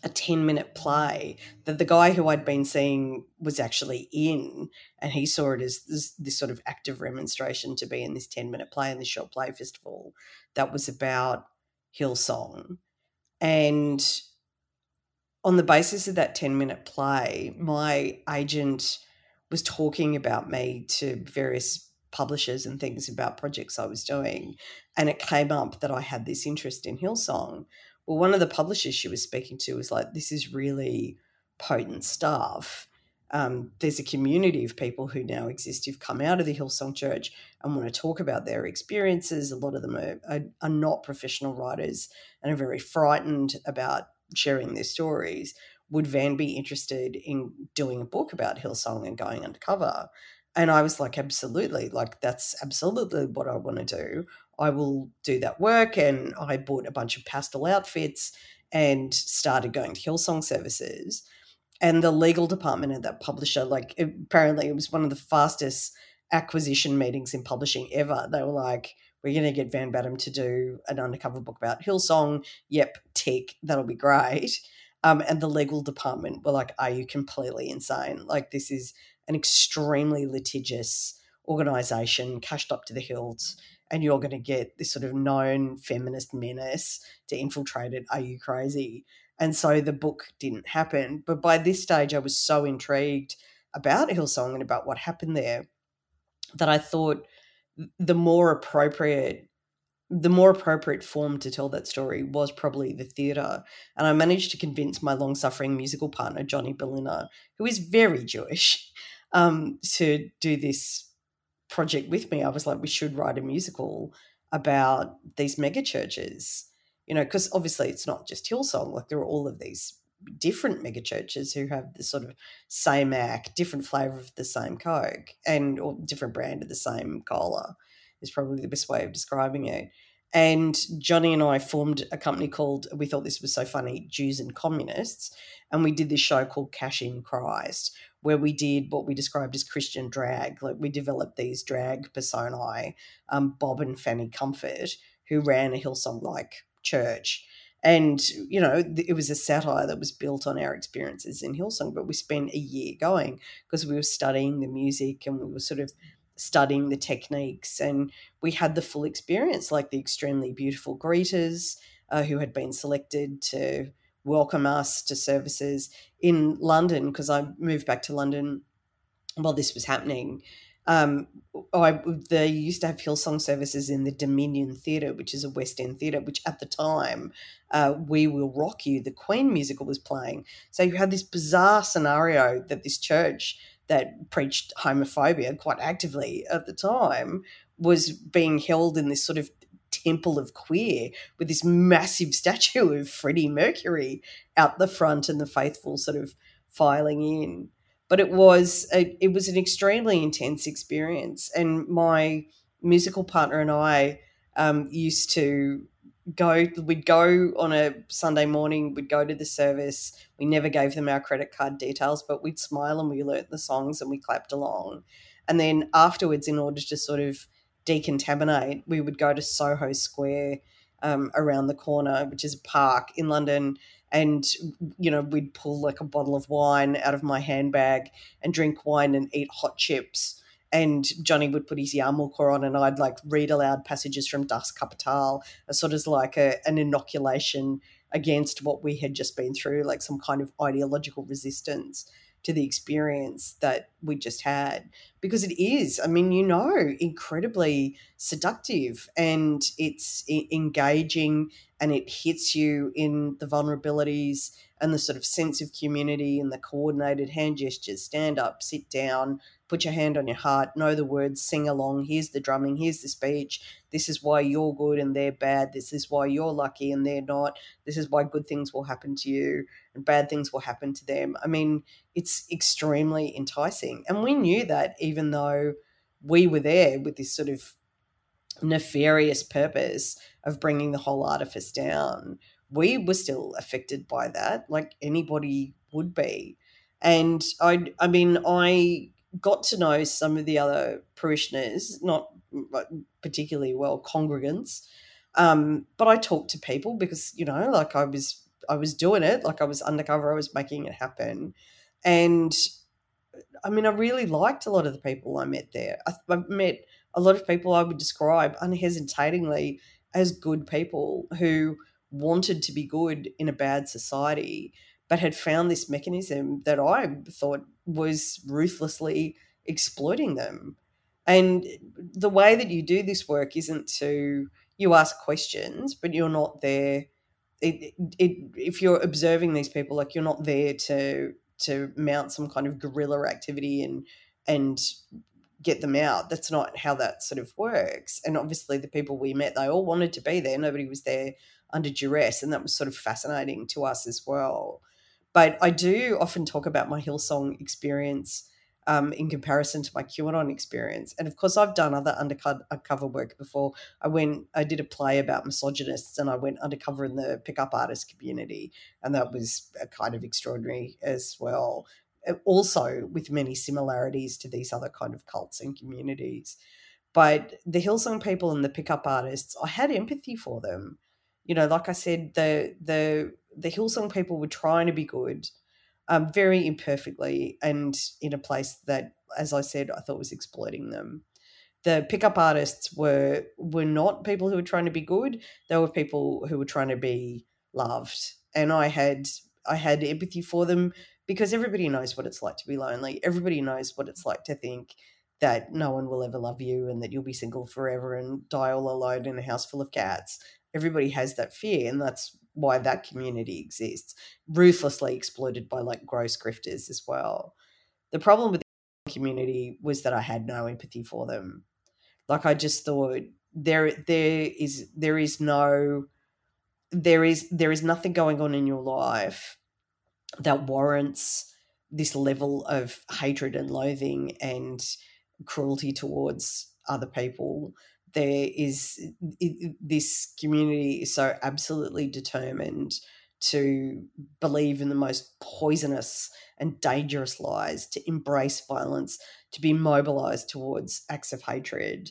a 10 minute play that the guy who I'd been seeing was actually in, and he saw it as this, this sort of active remonstration to be in this 10 minute play in the short play festival that was about Hillsong. And on the basis of that 10 minute play, my agent was talking about me to various publishers and things about projects I was doing. And it came up that I had this interest in Hillsong Well, one of the publishers she was speaking to was like, this is really potent stuff. Um, there's a community of people who now exist who've come out of the Hillsong Church and want to talk about their experiences. A lot of them are, are, are not professional writers and are very frightened about sharing their stories. Would Van be interested in doing a book about Hillsong and going undercover? And I was like, absolutely. Like, that's absolutely what I want to do. I will do that work. And I bought a bunch of pastel outfits and started going to Hillsong services. And the legal department of that publisher, like, apparently it was one of the fastest acquisition meetings in publishing ever. They were like, we're going to get Van Badham to do an undercover book about Hillsong. Yep, tick, that'll be great. Um, and the legal department were like, are you completely insane? Like, this is an extremely litigious organization cashed up to the hilts and you're going to get this sort of known feminist menace to infiltrate it. Are you crazy? And so the book didn't happen. But by this stage, I was so intrigued about Hillsong and about what happened there that I thought the more appropriate the more appropriate form to tell that story was probably the theatre. And I managed to convince my long suffering musical partner, Johnny Berliner, who is very Jewish, [LAUGHS] um, to do this project with me. I was like, we should write a musical about these mega churches, you know, because obviously it's not just Hillsong, like there are all of these different mega churches who have the sort of same act, different flavor of the same Coke and or different brand of the same cola is probably the best way of describing it. And Johnny and I formed a company called, we thought this was so funny, Jews and Communists. And we did this show called Cash in Christ, where we did what we described as Christian drag. Like we developed these drag personae, um, Bob and Fanny Comfort, who ran a Hillsong like church. And, you know, it was a satire that was built on our experiences in Hillsong, but we spent a year going because we were studying the music and we were sort of studying the techniques and we had the full experience like the extremely beautiful greeters uh, who had been selected to welcome us to services in London because I moved back to London while this was happening. Um, I they used to have Hillsong services in the Dominion Theatre, which is a West End theatre, which at the time, uh, We Will Rock You, the Queen musical, was playing. So you had this bizarre scenario that this church that preached homophobia quite actively at the time was being held in this sort of temple of queer with this massive [LAUGHS] statue of Freddie Mercury out the front and the faithful sort of filing in. But it was a, it was an extremely intense experience, and my musical partner and I um, used to go we'd go on a sunday morning we'd go to the service. We never gave them our credit card details but we'd smile and we learnt the songs and we clapped along. And then afterwards in order to sort of decontaminate, we would go to Soho Square um, around the corner, which is a park in London. And, you know, we'd pull like a bottle of wine out of my handbag and drink wine and eat hot chips. And Johnny would put his yarmulke on, and I'd like read aloud passages from Das Kapital, sort of like a, an inoculation against what we had just been through, like some kind of ideological resistance to the experience that we just had because it is i mean you know incredibly seductive and it's engaging and it hits you in the vulnerabilities and the sort of sense of community and the coordinated hand gestures stand up sit down put your hand on your heart, know the words, sing along. Here's the drumming, here's the speech. This is why you're good and they're bad. This is why you're lucky and they're not. This is why good things will happen to you and bad things will happen to them. I mean, it's extremely enticing. And we knew that even though we were there with this sort of nefarious purpose of bringing the whole artifice down, we were still affected by that, like anybody would be. And I, I mean, I got to know some of the other parishioners, not particularly well congregants, um, but I talked to people because you know, like I was I was doing it, like I was undercover, I was making it happen, and I mean, I really liked a lot of the people I met there. I, I met a lot of people I would describe unhesitatingly as good people who wanted to be good in a bad society but had found this mechanism that I thought was ruthlessly exploiting them. And the way that you do this work isn't to, you ask questions, but you're not there. it, it, if you're observing these people, like you're not there to to mount some kind of guerrilla activity and and get them out. That's not how that sort of works. And obviously, the people we met, they all wanted to be there. Nobody was there under duress, and that was sort of fascinating to us as well. But I do often talk about my Hillsong experience um, in comparison to my QAnon experience. And of course, I've done other undercover work before. I went, I did a play about misogynists, and I went undercover in the pickup artist community, and that was kind of extraordinary as well. Uh, also, with many similarities to these other kind of cults and communities. But the Hillsong people and the pickup artists, I had empathy for them. You know, like I said, the the the Hillsong people were trying to be good um, very imperfectly and in a place that, as I said, I thought was exploiting them. The pickup artists were were not people who were trying to be good. They were people who were trying to be loved, and I had I had empathy for them because everybody knows what it's like to be lonely. Everybody knows what it's like to think that no one will ever love you and that you'll be single forever and die all alone in a house full of cats. Everybody has that fear, and that's why that community exists, ruthlessly exploited by like gross grifters as well. The problem with the community was that I had no empathy for them. Like I just thought there there is there is no there is there is nothing going on in your life that warrants this level of hatred and loathing and cruelty towards other people there is it, this community is so absolutely determined to believe in the most poisonous and dangerous lies, to embrace violence, to be mobilized towards acts of hatred.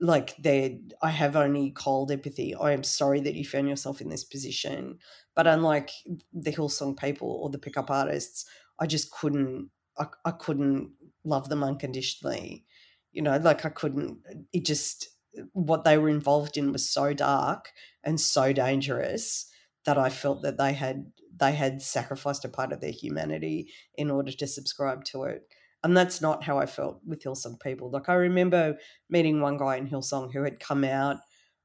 Like they I have only cold empathy. I am sorry that you found yourself in this position. But unlike the Hillsong people or the pickup artists, I just couldn't I, I couldn't love them unconditionally. You know, like I couldn't it just what they were involved in was so dark and so dangerous that I felt that they had they had sacrificed a part of their humanity in order to subscribe to it. And that's not how I felt with Hillsong people. Like I remember meeting one guy in Hillsong who had come out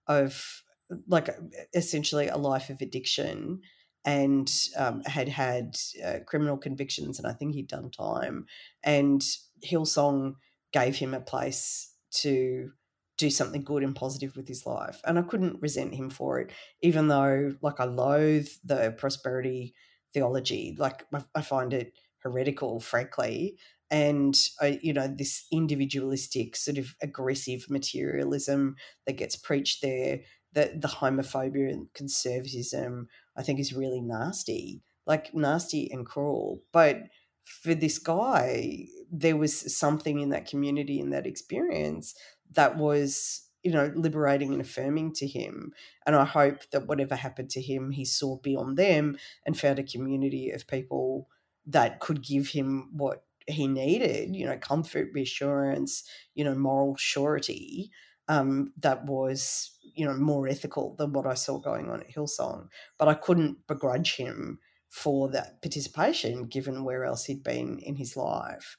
of like essentially a life of addiction and um, had had uh, criminal convictions and I think he'd done time. And Hillsong gave him a place to do something good and positive with his life. And I couldn't resent him for it, even though, like, I loathe the prosperity theology. Like, I, find it heretical, frankly. And, I, you know, this individualistic, sort of aggressive materialism that gets preached there, the, the homophobia and conservatism, I think is really nasty, like, nasty and cruel. But for this guy, there was something in that community, in that experience that was you know liberating and affirming to him. And i hope that whatever happened to him he saw beyond them and found a community of people that could give him what he needed you know comfort reassurance you know moral surety um, that was you know more ethical than what i saw going on at hillsong. But i couldn't begrudge him for that participation given where else he'd been in his life.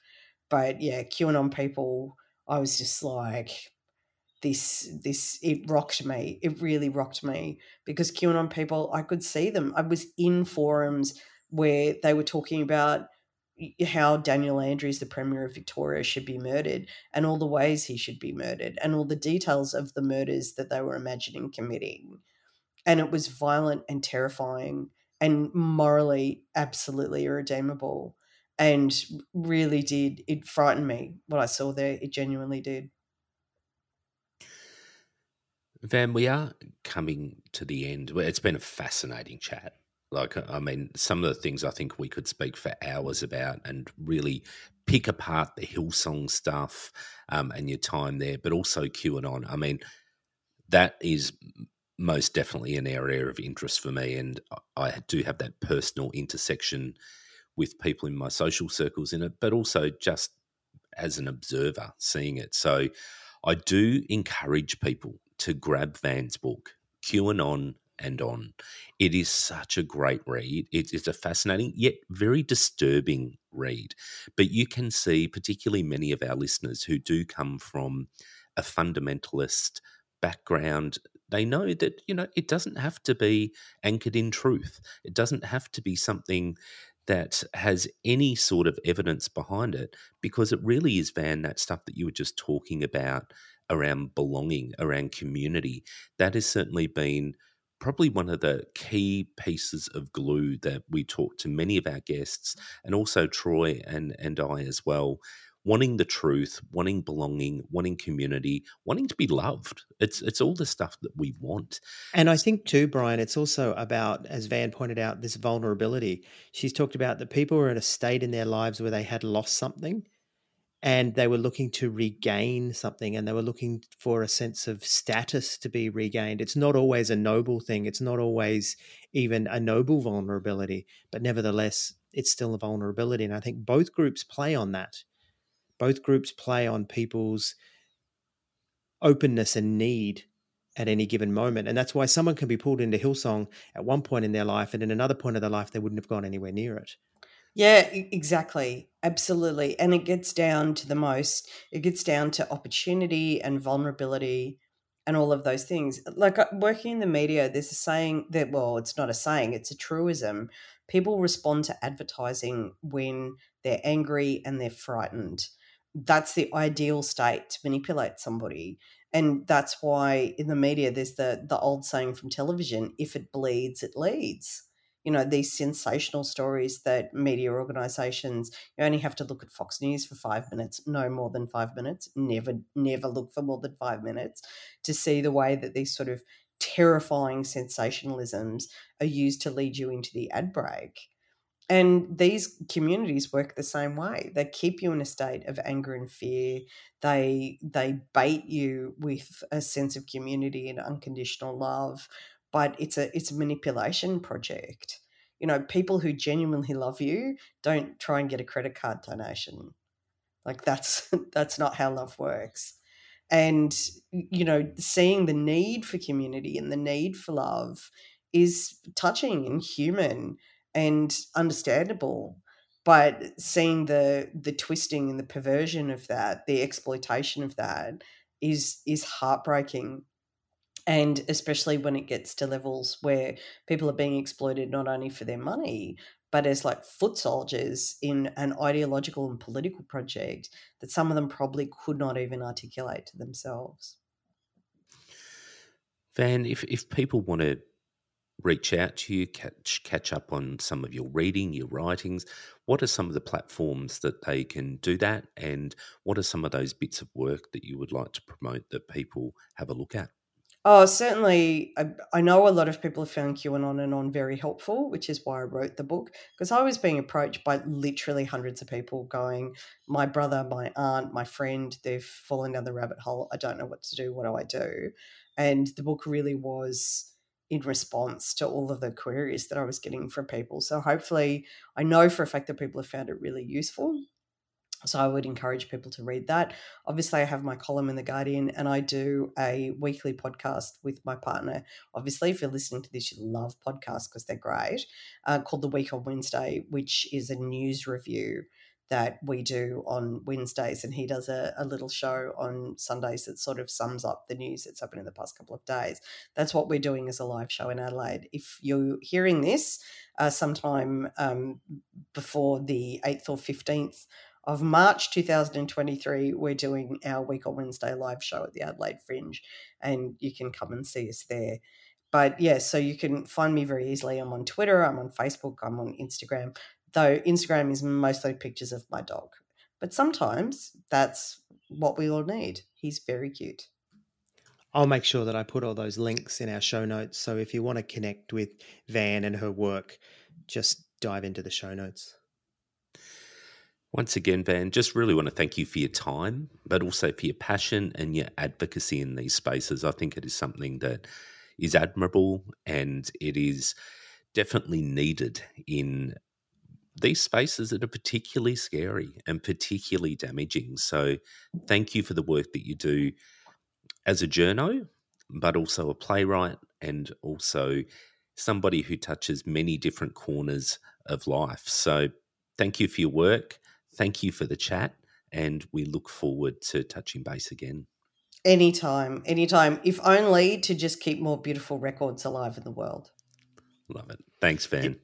But yeah qanon people I was just like, this this it rocked me. It really rocked me. Because qanon people i could see them. I was in forums where they were talking about how daniel andrews the premier of victoria should be murdered and all the ways he should be murdered and all the details of the murders that they were imagining committing. And it was violent and terrifying and morally absolutely irredeemable and really did it frightened me what I saw there. It genuinely did. Van, we are coming to the end. It's been a fascinating chat. Like, I mean, some of the things I think we could speak for hours about and really pick apart the Hillsong stuff um, and your time there, but also QAnon. I mean, that is most definitely an area of interest for me. And I do have that personal intersection with people in my social circles in it, but also just as an observer seeing it. So I do encourage people to grab Van's book, QAnon and On. It is such a great read. It is a fascinating yet very disturbing read. But you can see, particularly many of our listeners who do come from a fundamentalist background, they know that you know it doesn't have to be anchored in truth. It doesn't have to be something that has any sort of evidence behind it because it really is van that stuff that you were just talking about around belonging around community that has certainly been probably one of the key pieces of glue that we talk to many of our guests and also Troy and and I as well wanting the truth wanting belonging wanting community wanting to be loved it's it's all the stuff that we want and i think too brian it's also about as van pointed out this vulnerability she's talked about that people were in a state in their lives where they had lost something and they were looking to regain something and they were looking for a sense of status to be regained. It's not always a noble thing, it's not always even a noble vulnerability, but nevertheless, it's still a vulnerability. And I think both groups play on that. Both groups play on people's openness and need at any given moment. And that's why someone can be pulled into Hillsong at one point in their life, and in another point of their life, they wouldn't have gone anywhere near it. Yeah, exactly. Absolutely. And it gets down to the most, it gets down to opportunity and vulnerability and all of those things. Like uh, working in the media, there's a saying that, well, it's not a saying, it's a truism. People respond to advertising when they're angry and they're frightened. That's the ideal state to manipulate somebody. And that's why in the media, there's the, the old saying from television if it bleeds, it leads you know these sensational stories that media organizations you only have to look at fox news for five minutes no more than five minutes never never look for more than five minutes to see the way that these sort of terrifying sensationalisms are used to lead you into the ad break and these communities work the same way they keep you in a state of anger and fear they they bait you with a sense of community and unconditional love but it's a it's a manipulation project. You know, people who genuinely love you don't try and get a credit card donation. Like that's [LAUGHS] that's not how love works. And you know, seeing the need for community and the need for love is touching and human and understandable but seeing the the twisting and the perversion of that the exploitation of that is is heartbreaking. And especially when it gets to levels where people are being exploited not only for their money but as like foot soldiers in an ideological and political project that some of them probably could not even articulate to themselves. Van if, if people want to reach out to you catch catch up on some of your reading your writings what are some of the platforms that they can do that and what are some of those bits of work that you would like to promote that people have a look at Oh, certainly. I, I know a lot of people have found QAnon and on and on very helpful, which is why I wrote the book. Because I was being approached by literally hundreds of people going, My brother, my aunt, my friend, they've fallen down the rabbit hole. I don't know what to do. What do I do? And the book really was in response to all of the queries that I was getting from people. So hopefully, I know for a fact that people have found it really useful. So I would encourage people to read that. Obviously, I have my column in The Guardian and I do a weekly podcast with my partner. Obviously, if you're listening to this, you love podcasts because they're great, uh, called The Week on Wednesday, which is a news review that we do on Wednesdays. And he does a, a little show on Sundays that sort of sums up the news that's happened in the past couple of days. That's what we're doing as a live show in Adelaide. If you're hearing this uh, sometime um, before the 8th or 15th, of March 2023, we're doing our Week on Wednesday live show at the Adelaide Fringe, and you can come and see us there. But yeah, so you can find me very easily. I'm on Twitter, I'm on Facebook, I'm on Instagram, though Instagram is mostly pictures of my dog. But sometimes that's what we all need. He's very cute. I'll make sure that I put all those links in our show notes. So if you want to connect with Van and her work, just dive into the show notes. Once again, Van, just really want to thank you for your time, but also for your passion and your advocacy in these spaces. I think it is something that is admirable and it is definitely needed in these spaces that are particularly scary and particularly damaging. So, thank you for the work that you do as a journo, but also a playwright and also somebody who touches many different corners of life. So, thank you for your work. Thank you for the chat, and we look forward to touching base again. Anytime, anytime. If only to just keep more beautiful records alive in the world. Love it. Thanks, Van.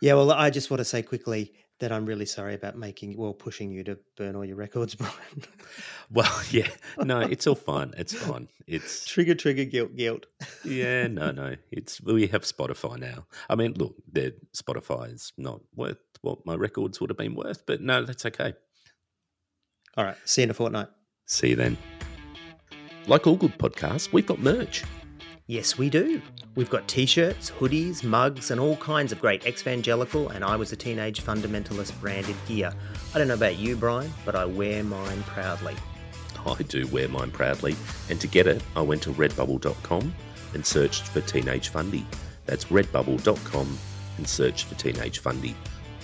Yeah, well, I just want to say quickly that I'm really sorry about making, well, pushing you to burn all your records, [LAUGHS] Brian. Well, yeah, no, it's all fine. It's fine. It's trigger, trigger, guilt, guilt. yeah, no, no. It's we have Spotify now. I mean, look, their Spotify is not worth what my records would have been worth, but no, that's okay. All right. See you in a fortnight. See you then. Like all good podcasts, we've got merch. Yes, we do. We've got t shirts, hoodies, mugs, and all kinds of great Exvangelical and I Was a Teenage Fundamentalist branded gear. I don't know about you, Brian, but I wear mine proudly. I do wear mine proudly, and to get it, I went to redbubble.com and searched for Teenage Fundy. That's redbubble.com and search for Teenage Fundy,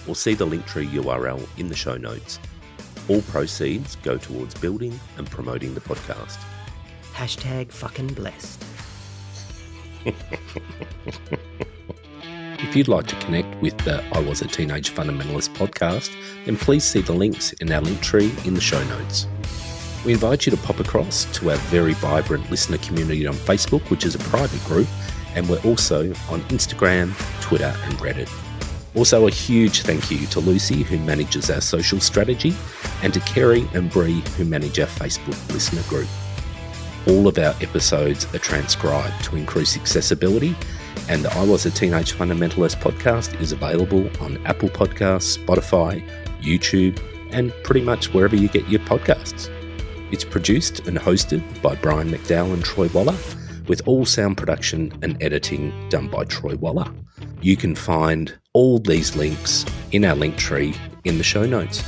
or see the Linktree URL in the show notes. All proceeds go towards building and promoting the podcast. Hashtag fucking blessed. If you'd like to connect with the I Was a Teenage Fundamentalist podcast, then please see the links in our link tree in the show notes. We invite you to pop across to our very vibrant listener community on Facebook, which is a private group, and we're also on Instagram, Twitter, and Reddit. Also, a huge thank you to Lucy, who manages our social strategy, and to Kerry and Bree, who manage our Facebook listener group. All of our episodes are transcribed to increase accessibility, and the I Was a Teenage Fundamentalist podcast is available on Apple Podcasts, Spotify, YouTube, and pretty much wherever you get your podcasts. It's produced and hosted by Brian McDowell and Troy Waller, with all sound production and editing done by Troy Waller. You can find all these links in our link tree in the show notes.